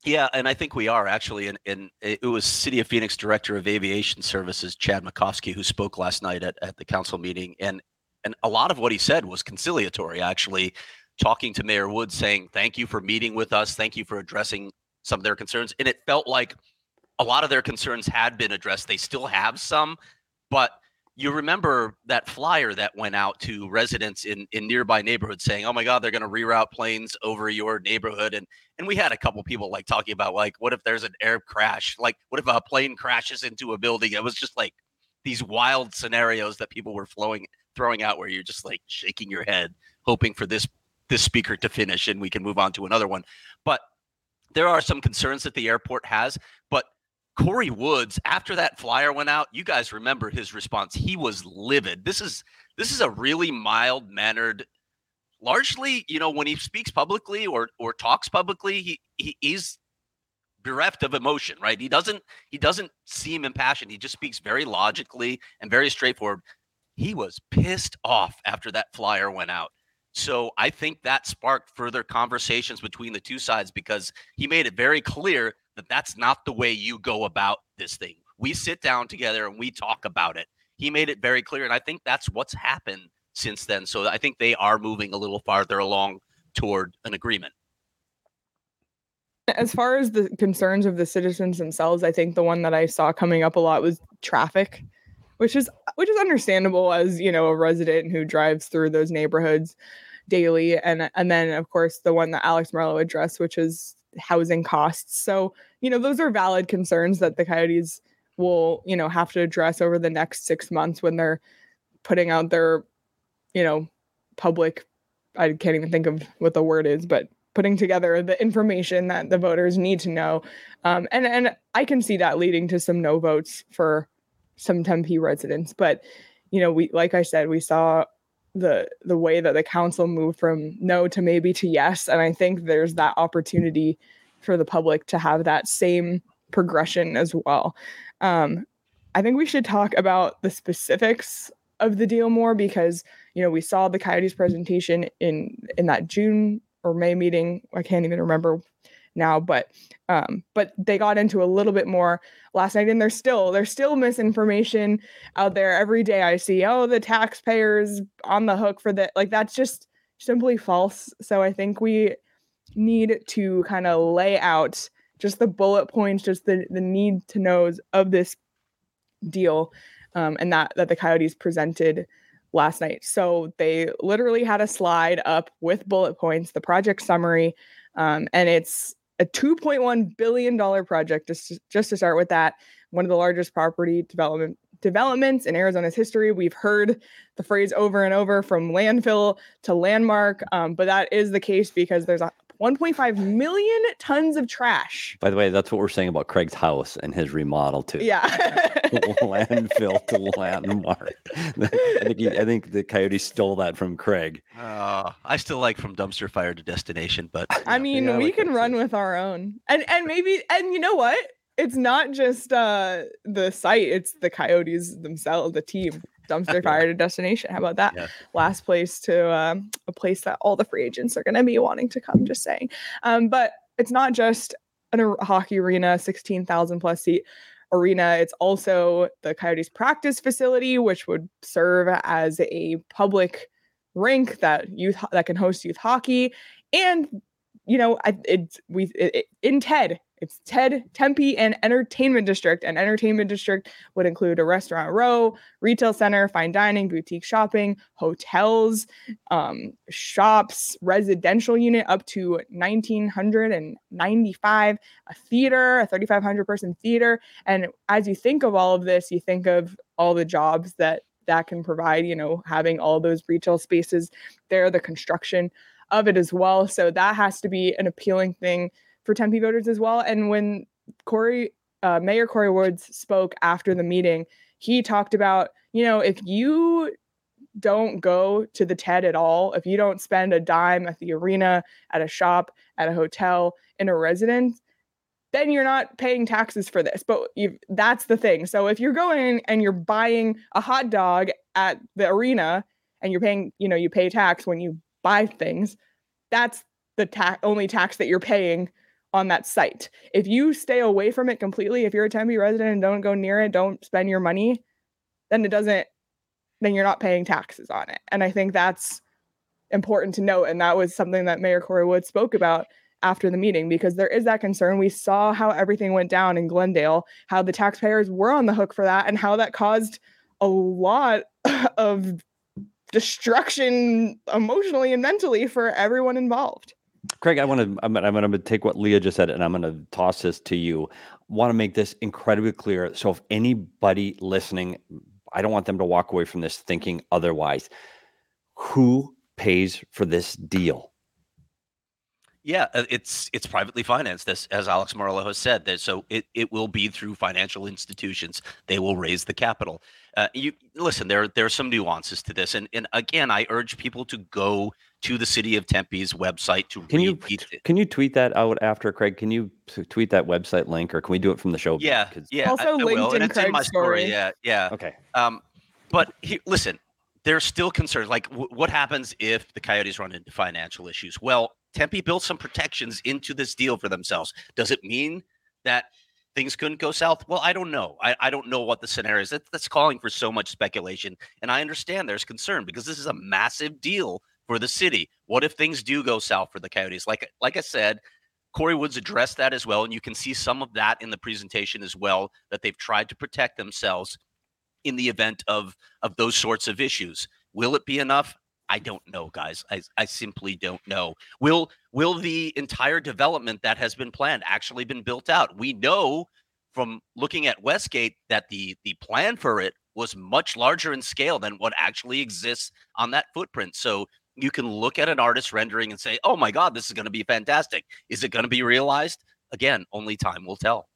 B: Yeah, and I think we are actually. And, and it was City of Phoenix Director of Aviation Services Chad Makovsky who spoke last night at, at the council meeting, and and a lot of what he said was conciliatory, actually, talking to Mayor Woods, saying, Thank you for meeting with us. Thank you for addressing some of their concerns. And it felt like a lot of their concerns had been addressed. They still have some, but you remember that flyer that went out to residents in, in nearby neighborhoods saying, "Oh my God, they're going to reroute planes over your neighborhood," and and we had a couple people like talking about like, what if there's an air crash? Like, what if a plane crashes into a building? It was just like these wild scenarios that people were flowing throwing out where you're just like shaking your head, hoping for this this speaker to finish and we can move on to another one. But there are some concerns that the airport has. But Corey Woods, after that flyer went out, you guys remember his response. He was livid. This is this is a really mild mannered largely, you know, when he speaks publicly or or talks publicly, he, he he's bereft of emotion, right? He doesn't he doesn't seem impassioned. He just speaks very logically and very straightforward he was pissed off after that flyer went out. So I think that sparked further conversations between the two sides because he made it very clear that that's not the way you go about this thing. We sit down together and we talk about it. He made it very clear. And I think that's what's happened since then. So I think they are moving a little farther along toward an agreement.
A: As far as the concerns of the citizens themselves, I think the one that I saw coming up a lot was traffic which is which is understandable as you know a resident who drives through those neighborhoods daily and and then of course the one that alex Meruelo addressed which is housing costs. So you know those are valid concerns that the coyotes will you know have to address over the next six months when they're putting out their you know public i can't even think of what the word is but putting together the information that the voters need to know. Um, and and i can see that leading to some no votes for some tempe residents but you know we like i said we saw the the way that the council moved from no to maybe to yes and i think there's that opportunity for the public to have that same progression as well. Um, i think we should talk about the specifics of the deal more because you know we saw the coyotes presentation in in that june or may meeting. I can't even remember now but um, but they got into a little bit more last night and there's still there's still misinformation out there every day. I see oh the taxpayers on the hook for that like that's just simply false. So i think we need to kind of lay out just the bullet points just the the need to knows of this deal um, and that that the coyotes presented last night. So they literally had a slide up with bullet points the project summary um, and it's a 2.1 billion dollar project just just to start with that one of the largest property development developments in Arizona's history. We've heard the phrase over and over from landfill to landmark, um, but that is the case because there's a 1.5 million tons of trash.
D: By the way, that's what we're saying about Craig's house and his remodel too.
A: Yeah,
D: landfill to landmark. I think he, I think the coyote stole that from Craig.
B: Uh, I still like from dumpster fire to destination, but
A: I mean, yeah, we like can run with our own, and and maybe, and you know what? It's not just uh, the site; it's the coyotes themselves, the team dumpster fire to destination. How about that? Yeah. Last place to um, a place that all the free agents are going to be wanting to come. Just saying. Um, but it's not just an, a hockey arena, sixteen thousand plus seat arena. It's also the Coyotes practice facility, which would serve as a public rink that youth that can host youth hockey. And you know, it's we it, it, in TED it's Ted Tempe and Entertainment District. And Entertainment District would include a restaurant row, retail center, fine dining, boutique shopping, hotels, um, shops, residential unit up to 1,995, a theater, a 3,500 person theater. And as you think of all of this, you think of all the jobs that that can provide, you know, having all those retail spaces there, the construction of it as well. So that has to be an appealing thing for Tempe voters as well. And when Corey, uh, Mayor Corey Woods spoke after the meeting, he talked about, you know, if you don't go to the TED at all, if you don't spend a dime at the arena, at a shop, at a hotel, in a residence, then you're not paying taxes for this. But that's the thing. So if you're going and you're buying a hot dog at the arena and you're paying, you know, you pay tax when you buy things, that's the ta- only tax that you're paying on that site. If you stay away from it completely, if you're a Tempe resident and don't go near it, don't spend your money, then it doesn't, then you're not paying taxes on it. And I think that's important to note. And that was something that Mayor Corey Wood spoke about after the meeting because there is that concern. We saw how everything went down in Glendale, how the taxpayers were on the hook for that, and how that caused a lot of destruction emotionally and mentally for everyone involved.
D: Craig, I want to. I'm, I'm going to take what Leah just said, and I'm going to toss this to you. Want to make this incredibly clear. So, if anybody listening, I don't want them to walk away from this thinking otherwise. Who pays for this deal?
B: Yeah, uh, it's it's privately financed, as as Alex Meruelo has said. That so it, it will be through financial institutions. They will raise the capital. Uh, you listen. There there are some nuances to this, and and again, I urge people to go to the city of Tempe's website to
D: can you can you tweet that out after Craig? Can you tweet that website link, or can we do it from the show?
B: Yeah, yeah.
A: Also I, I linked will, in, and it's in my story.
B: story. Yeah, yeah.
D: Okay.
B: Um, but he, listen, there's still concerns. Like, w- what happens if the Coyotes run into financial issues? Well, Tempe built some protections into this deal for themselves. Does it mean that things couldn't go south? Well, I don't know. I, I don't know what the scenario is. That, that's calling for so much speculation. And I understand there's concern because this is a massive deal for the city. What if things do go south for the Coyotes? Like like I said, Corey Woods addressed that as well, and you can see some of that in the presentation as well. That they've tried to protect themselves in the event of of those sorts of issues. Will it be enough? I don't know, guys. I, I simply don't know. Will will the entire development that has been planned actually been built out? We know from looking at Westgate that the the plan for it was much larger in scale than what actually exists on that footprint. So you can look at an artist rendering and say, "Oh my God, this is going to be fantastic." Is it going to be realized? Again, only time will tell.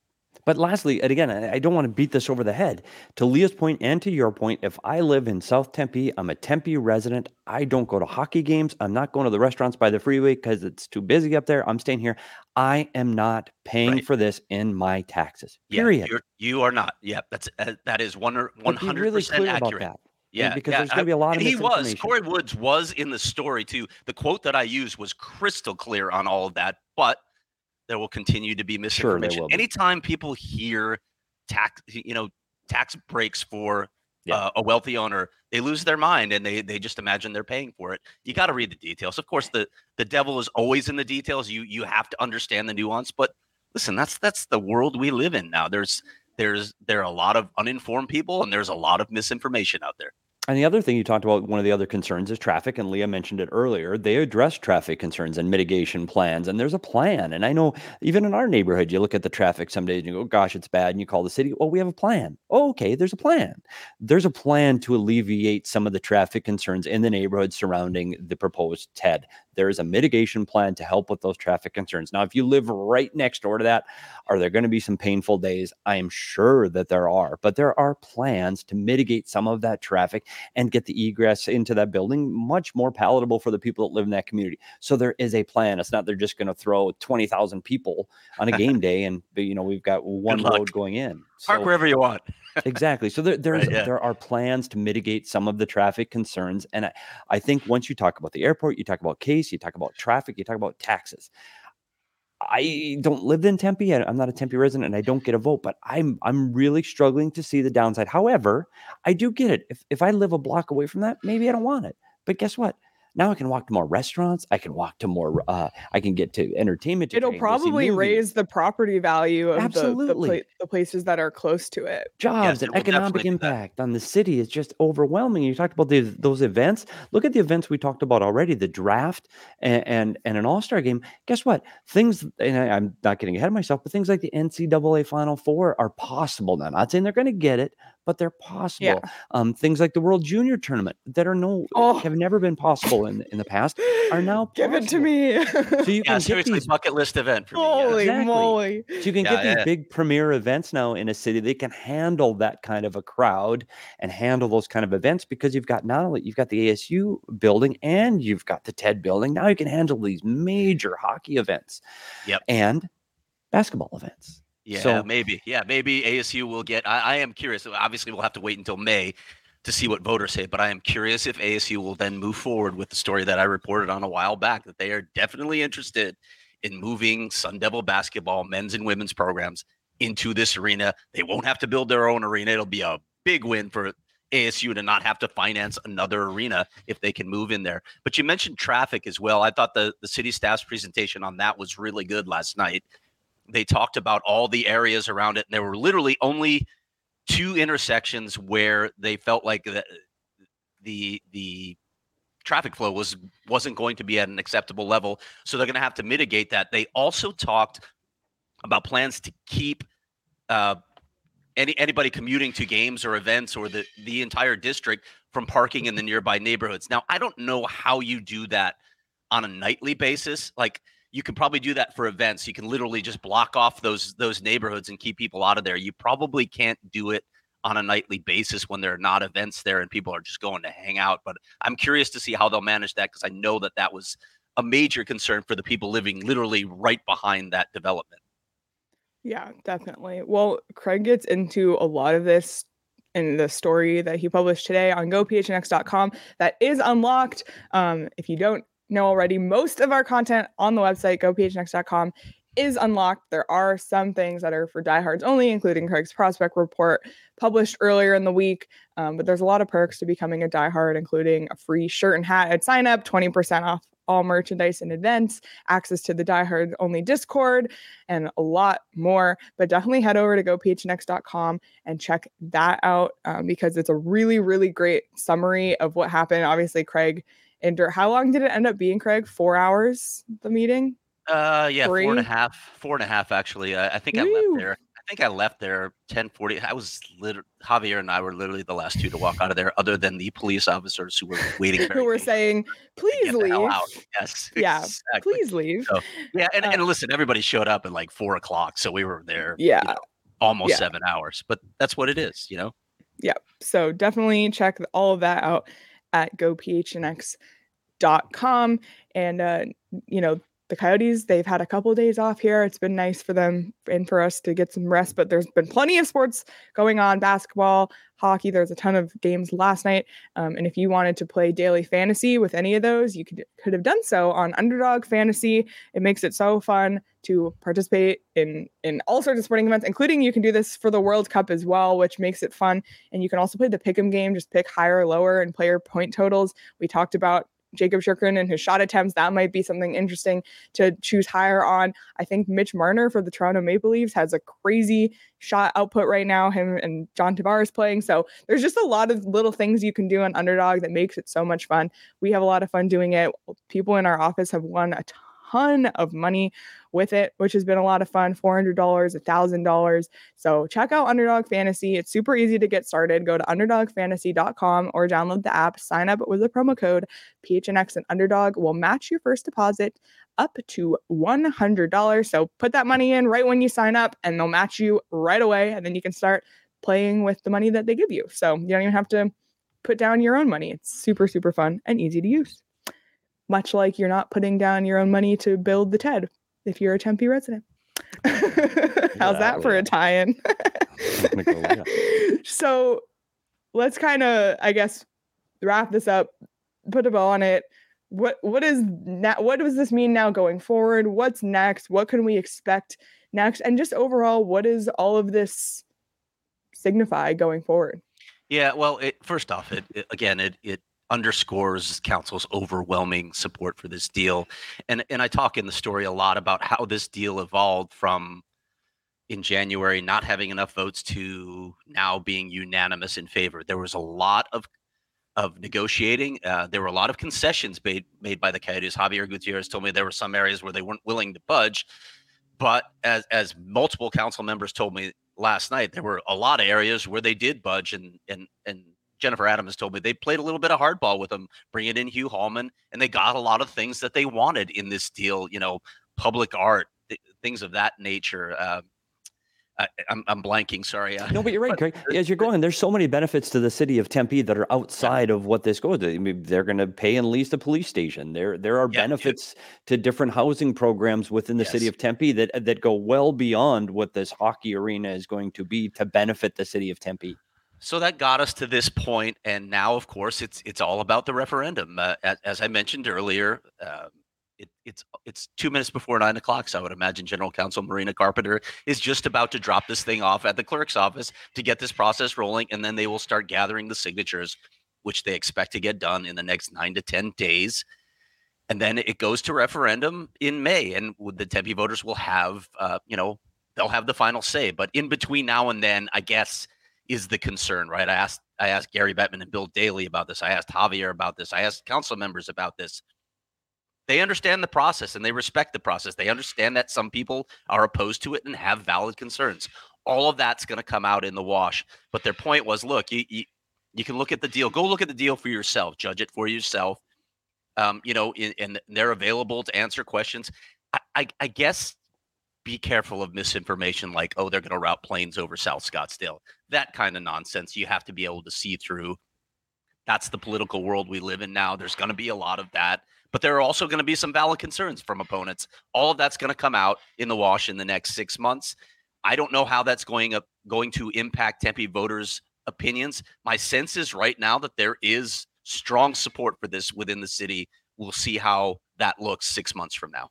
D: But lastly, and again, I don't want to beat this over the head. To Leah's point and to your point, if I live in South Tempe, I'm a Tempe resident. I don't go to hockey games. I'm not going to the restaurants by the freeway because it's too busy up there. I'm staying here. I am not paying right. for this in my taxes. Period.
B: Yeah, you are not. Yeah, that's uh, that is one one hundred percent accurate.
D: Yeah, because yeah. there's going to be a lot
B: and
D: of.
B: He was Corey Woods was in the story too. The quote that I used was crystal clear on all of that, but there will continue to be misinformation. Sure, Anytime people hear tax, you know, tax breaks for yeah. uh, a wealthy owner, they lose their mind and they they just imagine they're paying for it. You got to read the details. Of course, the the devil is always in the details. You you have to understand the nuance. But listen, that's that's the world we live in now. There's there's there are a lot of uninformed people and there's a lot of misinformation out there.
D: And the other thing you talked about, one of the other concerns is traffic, and Leah mentioned it earlier. They address traffic concerns and mitigation plans, and there's a plan. And I know even in our neighborhood, you look at the traffic some days and you go, gosh, it's bad. And you call the city, well, we have a plan. Oh, okay, there's a plan. There's a plan to alleviate some of the traffic concerns in the neighborhood surrounding the proposed TED. There is a mitigation plan to help with those traffic concerns. Now, if you live right next door to that, are there going to be some painful days? I am sure that there are, but there are plans to mitigate some of that traffic and get the egress into that building much more palatable for the people that live in that community. So there is a plan. It's not they're just going to throw 20,000 people on a game day and, you know, we've got one road going in.
B: Park wherever you want.
D: Exactly. So there, there's right, yeah. there are plans to mitigate some of the traffic concerns, and I, I think once you talk about the airport, you talk about case, you talk about traffic, you talk about taxes. I don't live in Tempe. I'm not a Tempe resident, and I don't get a vote. But I'm I'm really struggling to see the downside. However, I do get it. If if I live a block away from that, maybe I don't want it. But guess what? Now I can walk to more restaurants. I can walk to more. Uh, I can get to entertainment.
A: It'll probably raise the property value of Absolutely. The, the, pla- the, places that are close to it.
D: Jobs and economic impact on the city is just overwhelming. You talked about the, those events. Look at the events we talked about already: the draft and and, and an All Star game. Guess what? Things, and I, I'm not getting ahead of myself, but things like the NCAA Final Four are possible now. I'm not saying they're going to get it, but they're possible. Yeah. Um, things like the World Junior Tournament that are no oh. have never been possible in in the past are now
A: give it to me.
B: so you can yeah, seriously these, bucket list event for
A: holy
B: me.
A: Yeah. Exactly. moly!
D: So you can yeah, get these big premier events now in a city. They can handle that kind of a crowd and handle those kind of events because you've got not only you've got the ASU building and you've got the TED building. Now you can handle these major hockey events.
B: Yep.
D: And basketball events.
B: Yeah, so, maybe. Yeah, maybe ASU will get. I, I, am curious. Obviously, we'll have to wait until May to see what voters say, but I am curious if ASU will then move forward with the story that I reported on a while back that they are definitely interested in moving Sun Devil basketball, men's and women's programs into this arena. They won't have to build their own arena. It'll be a big win for ASU to not have to finance another arena if they can move in there. But you mentioned traffic as well. I thought the, the city staff's presentation on that was really good last night they talked about all the areas around it and there were literally only two intersections where they felt like the the the traffic flow was wasn't going to be at an acceptable level. So they're going to have to mitigate that. They also talked about plans to keep uh, any anybody commuting to games or events or the the entire district from parking in the nearby neighborhoods. Now i don't know how you do that on a nightly basis. Like you can probably do that for events. You can literally just block off those those neighborhoods and keep people out of there. You probably can't do it on a nightly basis when there are not events there and people are just going to hang out. But I'm curious to see how they'll manage that because I know that that was a major concern for the people living literally right behind that development.
A: Yeah, definitely. Well, Craig gets into a lot of this in the story that he published today on gophnx.com that is unlocked. Um, if you don't know already, most of our content on the website, gophnx.com, is unlocked. There are some things that are for diehards only, including Craig's prospect report published earlier in the week. Um, but there's a lot of perks to becoming a diehard, including a free shirt and hat at sign up, 20% off all merchandise and events, access to the Die Hard only Discord, and a lot more. But definitely head over to gophnx.com and check that out um, because it's a really, really great summary of what happened. Obviously, Craig and how long did it end up being, Craig? Four hours, the meeting?
B: Uh, yeah, Three? four and a half, four and a half actually. I, I think Woo. I left there I think I left there 1040. I was literally, Xavier and I were literally the last two to walk out of there, other than the police officers who were waiting.
A: who were saying, please leave.
B: Yes.
A: Yeah. Exactly. Please leave.
B: So, yeah. And, uh, and listen, everybody showed up at like four o'clock. So we were there.
A: Yeah.
B: You know, almost yeah. seven hours, but that's what it is, you know?
A: Yeah. So definitely check all of that out at gophnx.com. And, uh, you know, the Coyotes, they've had a couple of days off here. It's been nice for them and for us to get some rest, but there's been plenty of sports going on basketball, hockey. There's a ton of games last night. Um, and if you wanted to play daily fantasy with any of those, you could, could have done so on Underdog Fantasy. It makes it so fun to participate in, in all sorts of sporting events, including you can do this for the World Cup as well, which makes it fun. And you can also play the pick 'em game, just pick higher or lower and player point totals. We talked about Jakob Chychrun and his shot attempts. That might be something interesting to choose higher on. I think Mitch Marner for the Toronto Maple Leafs has a crazy shot output right now. Him and John Tavares playing. So there's just a lot of little things you can do on Underdog that makes it so much fun. We have a lot of fun doing it. People in our office have won a ton of money with it, which has been a lot of fun $400, $1,000. So check out Underdog Fantasy. It's super easy to get started. Go to underdogfantasy.com or download the app, sign up with the promo code PHNX and Underdog will match your first deposit up to $100. So put that money in right when you sign up and they'll match you right away. And then you can start playing with the money that they give you. So you don't even have to put down your own money. It's super, super fun and easy to use. Much like you're not putting down your own money to build the TED if you're a Tempe resident. How's that for a tie-in? so let's kind of, I guess, wrap this up, put a bow on it. What what is now what does this mean now going forward? What's next? What can we expect next? And just overall, what does all of this signify going forward?
B: Yeah, well, it, first off, it, it again, it it underscores council's overwhelming support for this deal. And and I talk in the story a lot about how this deal evolved from in January not having enough votes to now being unanimous in favor. There was a lot of of negotiating. Uh, there were a lot of concessions made made by the Coyotes. Xavier Gutierrez told me there were some areas where they weren't willing to budge, but as as multiple council members told me last night, there were a lot of areas where they did budge and and and Jennifer Adams told me they played a little bit of hardball with him, bringing in Hugh Hallman, and they got a lot of things that they wanted in this deal. You know, public art, th- things of that nature. Uh, I, am I'm blanking. Sorry.
D: No, but you're right, Craig. As you're going, there's so many benefits to the city of Tempe that are outside yeah. of what this goes. I mean, they're going to pay and lease the police station. There, there are yeah, benefits to different housing programs within the yes. city of Tempe that that go well beyond what this hockey arena is going to be to benefit the city of Tempe.
B: So that got us to this point, and now, of course, it's it's all about the referendum. Uh, as, as, I mentioned earlier, uh, it, it's it's two minutes before nine o'clock. So I would imagine General Counsel Marina Carpenter is just about to drop this thing off at the clerk's office to get this process rolling, and then they will start gathering the signatures, which they expect to get done in the next nine to ten days. And then it goes to referendum in May, and the Tempe voters will have, uh, you know, they'll have the final say. But in between now and then, I guess is the concern, right? I asked I asked Gary Bettman and Bill Daly about this. I asked Xavier about this. I asked council members about this. They understand the process and they respect the process. They understand that some people are opposed to it and have valid concerns. All of that's going to come out in the wash. But their point was, look, you, you you can look at the deal. Go look at the deal for yourself. Judge it for yourself. Um, you know, and they're available to answer questions. I, I, I guess be careful of misinformation like, oh, they're going to route planes over South Scottsdale. That kind of nonsense you have to be able to see through. That's the political world we live in now. There's going to be a lot of that, but there are also going to be some valid concerns from opponents. All of that's going to come out in the wash in the next six months. I don't know how that's going up, going to impact Tempe voters' opinions. My sense is right now that there is strong support for this within the city. We'll see how that looks six months from now.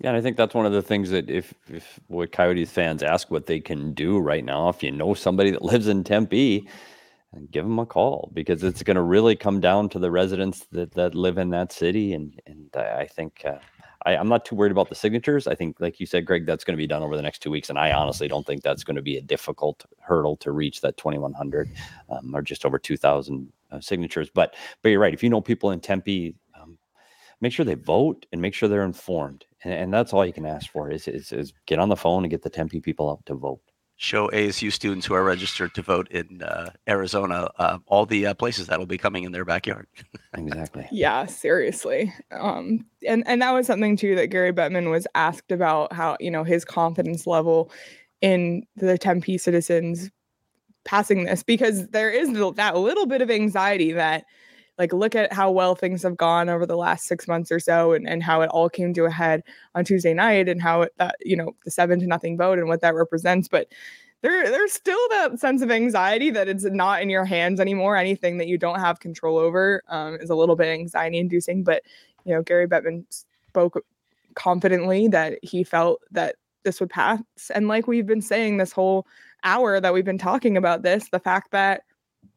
D: Yeah, and I think that's one of the things that if if what Coyotes fans ask what they can do right now, if you know somebody that lives in Tempe, give them a call because it's going to really come down to the residents that, that live in that city. And and I think uh, I, am not too worried about the signatures. I think, like you said, Greg, that's going to be done over the next two weeks, and I honestly don't think that's going to be a difficult hurdle to reach that 2,100 um, or just over 2,000 uh, signatures. But but you're right. If you know people in Tempe, make sure they vote and make sure they're informed, and, and that's all you can ask for is, is is get on the phone and get the Tempe people out to vote
B: show ASU students who are registered to vote in uh, Arizona uh, all the uh, places that will be coming in their backyard.
D: exactly.
A: Yeah, seriously. Um, and and that was something too that Gary Bettman was asked about how you know his confidence level in the Tempe citizens passing this because there is that little bit of anxiety that like look at how well things have gone over the last six months or so and, and how it all came to a head on tuesday night and how it that you know the seven to nothing vote and what that represents. But there there's still that sense of anxiety that it's not in your hands anymore. Anything that you don't have control over um, is a little bit anxiety inducing. But you know gary bettman spoke confidently that he felt that this would pass. And like we've been saying this whole hour that we've been talking about this the fact that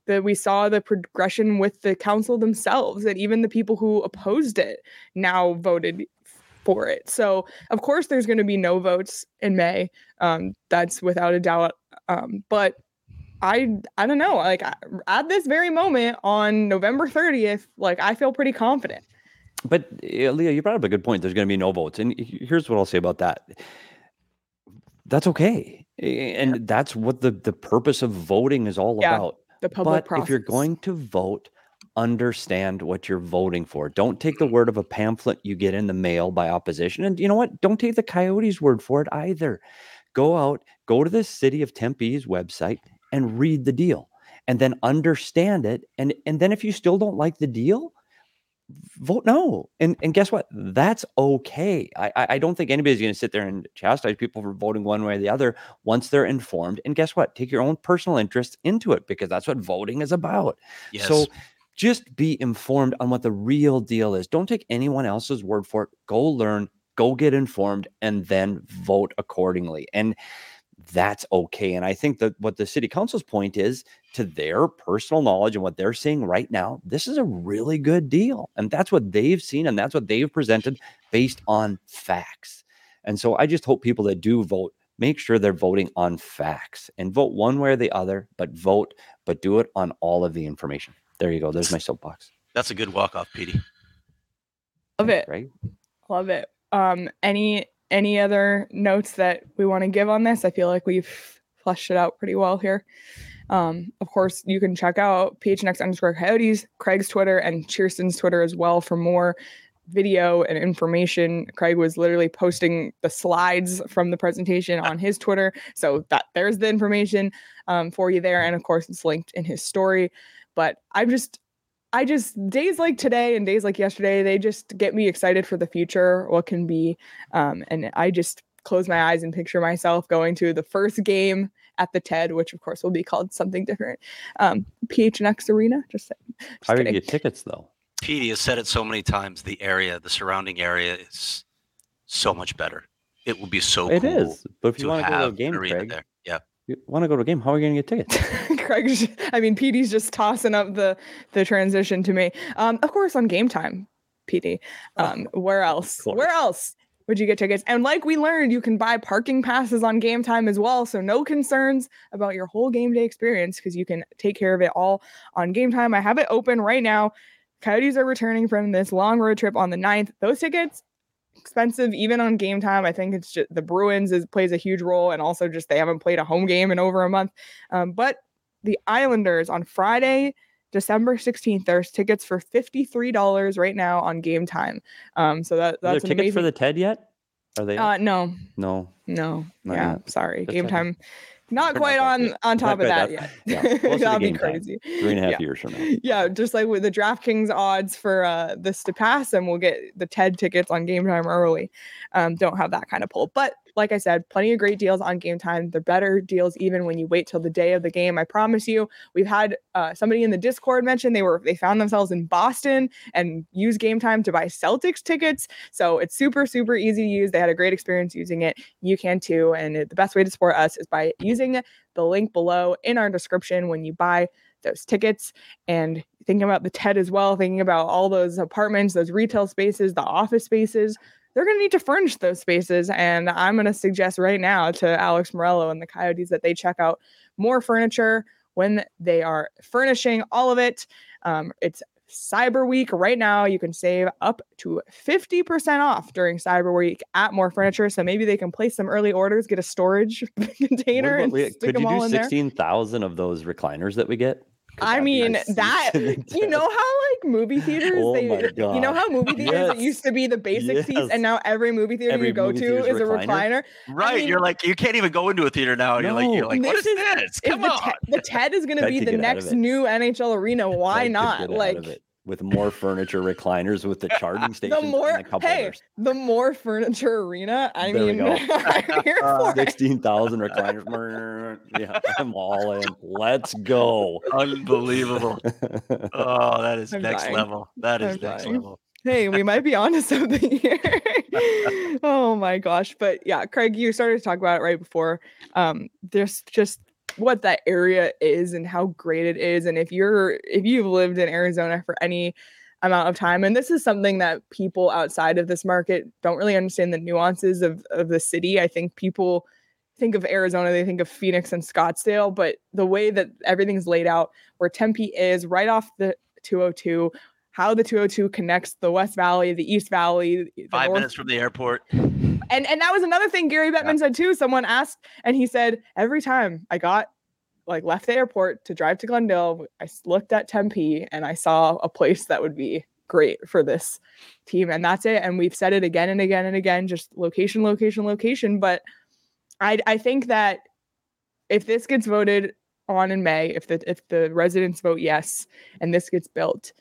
A: that we saw the progression with the council themselves and even the people who opposed it now voted for it. So of course there's going to be no votes in May. Um, that's without a doubt. Um, but I I don't know. Like at this very moment on November 30th, like I feel pretty confident.
D: But uh, Leah, you brought up a good point. There's going to be no votes, and here's what I'll say about that. That's okay, and yeah. that's what the the purpose of voting is all yeah. about
A: the public
D: but
A: process.
D: if you're going to vote, understand what you're voting for. Don't take the word of a pamphlet you get in the mail by opposition. And you know what? Don't take the Coyotes' word for it either. Go out, go to the city of Tempe's website and read the deal and then understand it. And, and then if you still don't like the deal, vote no. And and guess what? That's okay. I I don't think anybody's going to sit there and chastise people for voting one way or the other once they're informed. And guess what? Take your own personal interest into it because that's what voting is about. Yes. So just be informed on what the real deal is. Don't take anyone else's word for it. Go learn, go get informed, and then vote accordingly. And that's okay. And I think that what the city council's point is to their personal knowledge and what they're seeing right now, this is a really good deal. And that's what they've seen and that's what they've presented based on facts. And so I just hope people that do vote make sure they're voting on facts and vote one way or the other, but vote, but do it on all of the information. There you go. There's my soapbox.
B: That's a good walk off, Petey.
A: Love it. Right? Love it. Um, any any other notes that we want to give on this? I feel like we've fleshed it out pretty well here. Um, of course, you can check out PHNX underscore coyotes, Craig's Twitter, and Kirsten's Twitter as well for more video and information. Craig was literally posting the slides from the presentation on his Twitter. So that there's the information um, for you there. And of course, it's linked in his story. But I'm just I just days like today and days like yesterday, they just get me excited for the future, what can be. Um, and I just close my eyes and picture myself going to the first game at the TED, which of course will be called something different. Um, PHNX Arena. Just,
D: just how do you get tickets though?
B: Petey has said it so many times. The area, the surrounding area, is so much better. It will be so.
D: It
B: cool
D: is. But if you want to go to a game, Craig, there. You want to go to a game? How are you going to get tickets?
A: Craig's, I mean, Petey's just tossing up the the transition to me. Um, of course, on game time, Petey. Um, where else? Where else would you get tickets? And like we learned, you can buy parking passes on game time as well. So no concerns about your whole game day experience because you can take care of it all on game time. I have it open right now. Coyotes are returning from this long road trip on the 9th. Those tickets expensive even on game time. I think it's just the Bruins is plays a huge role, and also just they haven't played a home game in over a month. Um, but the Islanders on Friday, December 16th, there's tickets for $53 right now on game time. Um, so that that's
D: tickets amazing. for the TED yet? Are they?
A: Uh, no,
D: no,
A: no. Not yeah, sorry. Just game time. Not quite on on top of that, yet. Yeah, that'd be crazy.
D: Time. Three and a half yeah. years from now.
A: Yeah, just like with the DraftKings odds for uh, this to pass, and we'll get the TED tickets on game time early. Um, don't have that kind of pull, but like I said, plenty of great deals on game time. They're better deals even when you wait till the day of the game. I promise you. We've had uh, somebody in the Discord mention they were they found themselves in Boston and use game time to buy Celtics tickets. So it's super super easy to use. They had a great experience using it. You can too. And the best way to support us is by using the link below in our description when you buy those tickets and thinking about the TED as well, thinking about all those apartments, those retail spaces, the office spaces, they're going to need to furnish those spaces. And I'm going to suggest right now to Alex Meruelo and the Coyotes that they check out Mor Furniture when they are furnishing all of it. Um, it's Cyber Week right now. You can save up to 50% off during Cyber Week at Mor Furniture. So maybe they can place some early orders, get a storage container, and
D: wait,
A: stick
D: could
A: them
D: you
A: all
D: do
A: in there.
D: sixteen thousand of those recliners that we get?
A: I mean that you know how like movie theaters
D: Oh
A: they you know how movie theaters
D: Yes.
A: used to be the basic seats and now every movie theater
D: Every
A: you go to is a
D: recliner?
A: recliner.
B: Right.
A: mean-
B: you're like, you can't even go into a theater now. And you're like, you're like, what is
A: is-
B: this? Come
A: the,
B: on.
A: te- the TED is going to be the
D: get out of
A: next new NHL arena, why not? Like
D: with Mor Furniture recliners with the charging stations
A: the more
D: and a cup
A: hey,
D: holders.
A: the Mor Furniture arena. I
D: There we
A: mean,
D: go.
A: I'm here for.
D: Sixteen thousand recliners. yeah, I'm all in. Let's go.
B: Unbelievable. Oh, that is
A: I'm
B: next
A: dying.
B: level. That is
A: I'm
B: next
A: dying.
B: level.
A: hey, we might be onto something here. oh my gosh. But yeah, Craig, you started to talk about it right before. Um, there's just what that area is and how great it is. And if you're if you've lived in Arizona for any amount of time, and this is something that people outside of this market don't really understand the nuances of, of the city. I think people think of Arizona, they think of Phoenix and Scottsdale, but the way that everything's laid out, where Tempe is right off the 202, how the 202 connects the West Valley, the East Valley, the
B: Five
A: North
B: minutes from the airport.
A: and and that was another thing Gary Bettman said too. Someone asked, and he said every time I got like left the airport to drive to Glendale, I looked at Tempe and I saw a place that would be great for this team, and that's it. And we've said it again and again and again, just location, location, location. But I I think that if this gets voted on in May, if the if the residents vote yes, and this gets built,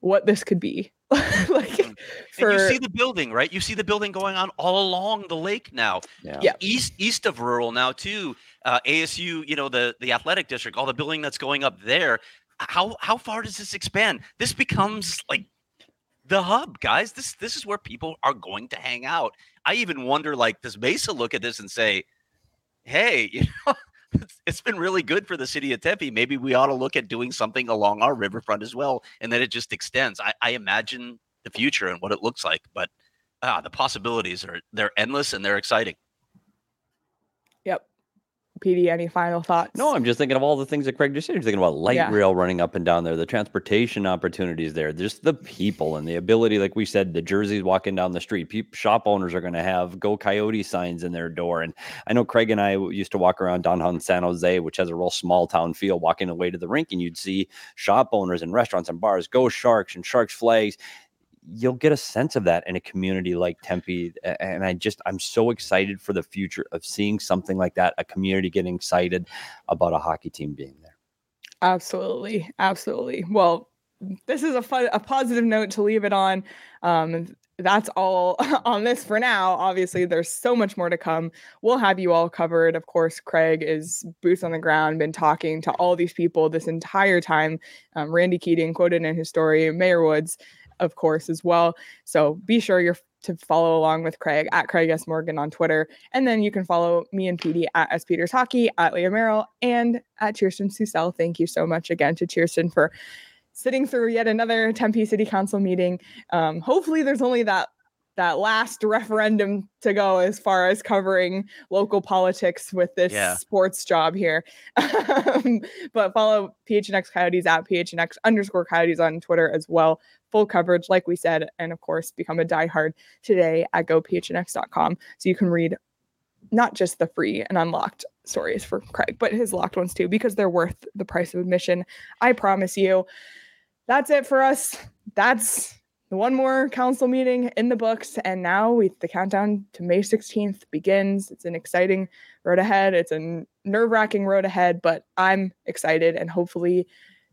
A: what this could be like for
B: and you see the building, right? You see the building going on all along the lake now.
D: Yeah.
A: Yeah.
B: East east of rural now too. Uh, ASU, you know, the the athletic district, all the building that's going up there. How how far does this expand? This becomes like the hub, guys. This this is where people are going to hang out. I even wonder, like, does Mesa look at this and say, "Hey, you know, it's, been really good for the city of Tempe. Maybe we ought to look at doing something along our riverfront as well." And then it just extends. I, I imagine the future and what it looks like, but ah, the possibilities are they're endless and they're exciting.
A: Petey, any final thoughts?
D: No, I'm just thinking of all the things that Craig just said. You're thinking about light
A: Yeah.
D: rail running up and down there, the transportation opportunities there, just the people and the ability, like we said, the jerseys walking down the street. Peop shop owners are going to have "Go Coyote" signs in their door. And I know Craig and I used to walk around downtown San Jose, which has a real small town feel, walking away to the rink, and you'd see shop owners and restaurants and bars, "Go Sharks" and Sharks flags. You'll get a sense of that in a community like Tempe. And I just, I'm so excited for the future of seeing something like that, a community getting excited about a hockey team being there.
A: Absolutely. Absolutely. Well, this is a fun, a positive note to leave it on. Um, that's all on this for now. Obviously, there's so much more to come. We'll have you all covered. Of course, Craig is boots on the ground, been talking to all these people this entire time. Um, Randy Keating quoted in his story, Mayor Woods, of course, as well. So be sure you're to follow along with Craig at Craig S. Morgan on Twitter. And then you can follow me and Petey at S. Peters Hockey, at Leah Merrill, and at Kirsten Susel. Thank you so much again to Kirsten for sitting through yet another Tempe City Council meeting. Um, hopefully, there's only that that last referendum to go as far as covering local politics with this
B: Yeah.
A: sports job here. Um, but follow PHNX Coyotes at PHNX underscore Coyotes on Twitter as well. Full coverage, like we said, and of course, become a diehard today at gophnx.com so you can read not just the free and unlocked stories for Craig, but his locked ones too, because they're worth the price of admission. I promise you. That's it for us. That's the one more council meeting in the books. And now we the countdown to May 16th begins. It's an exciting road ahead. It's a nerve-wracking road ahead, but I'm excited and hopefully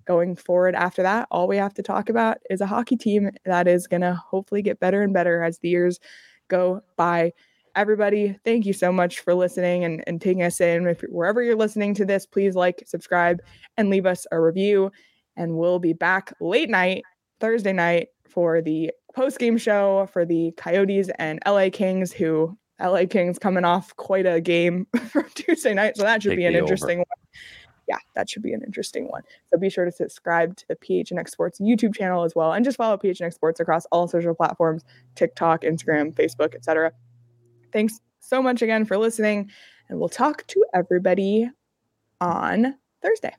A: going forward after that, all we have to talk about is a hockey team that is gonna hopefully get better and better as the years go by. Everybody thank you so much for listening and, and taking us in. If wherever you're listening to this please like subscribe and leave us a review. And we'll be back late night thursday night for the post-game show for the coyotes and la kings who la kings coming off quite a game from tuesday night so that should
D: Take
A: be an
D: the over.
A: interesting one yeah, that should be an interesting one. So be sure to subscribe to the PHNX Sports YouTube channel as well, and just follow PHNX Sports across all social platforms: TikTok, Instagram, Facebook, etc. Thanks so much again for listening, and we'll talk to everybody on Thursday.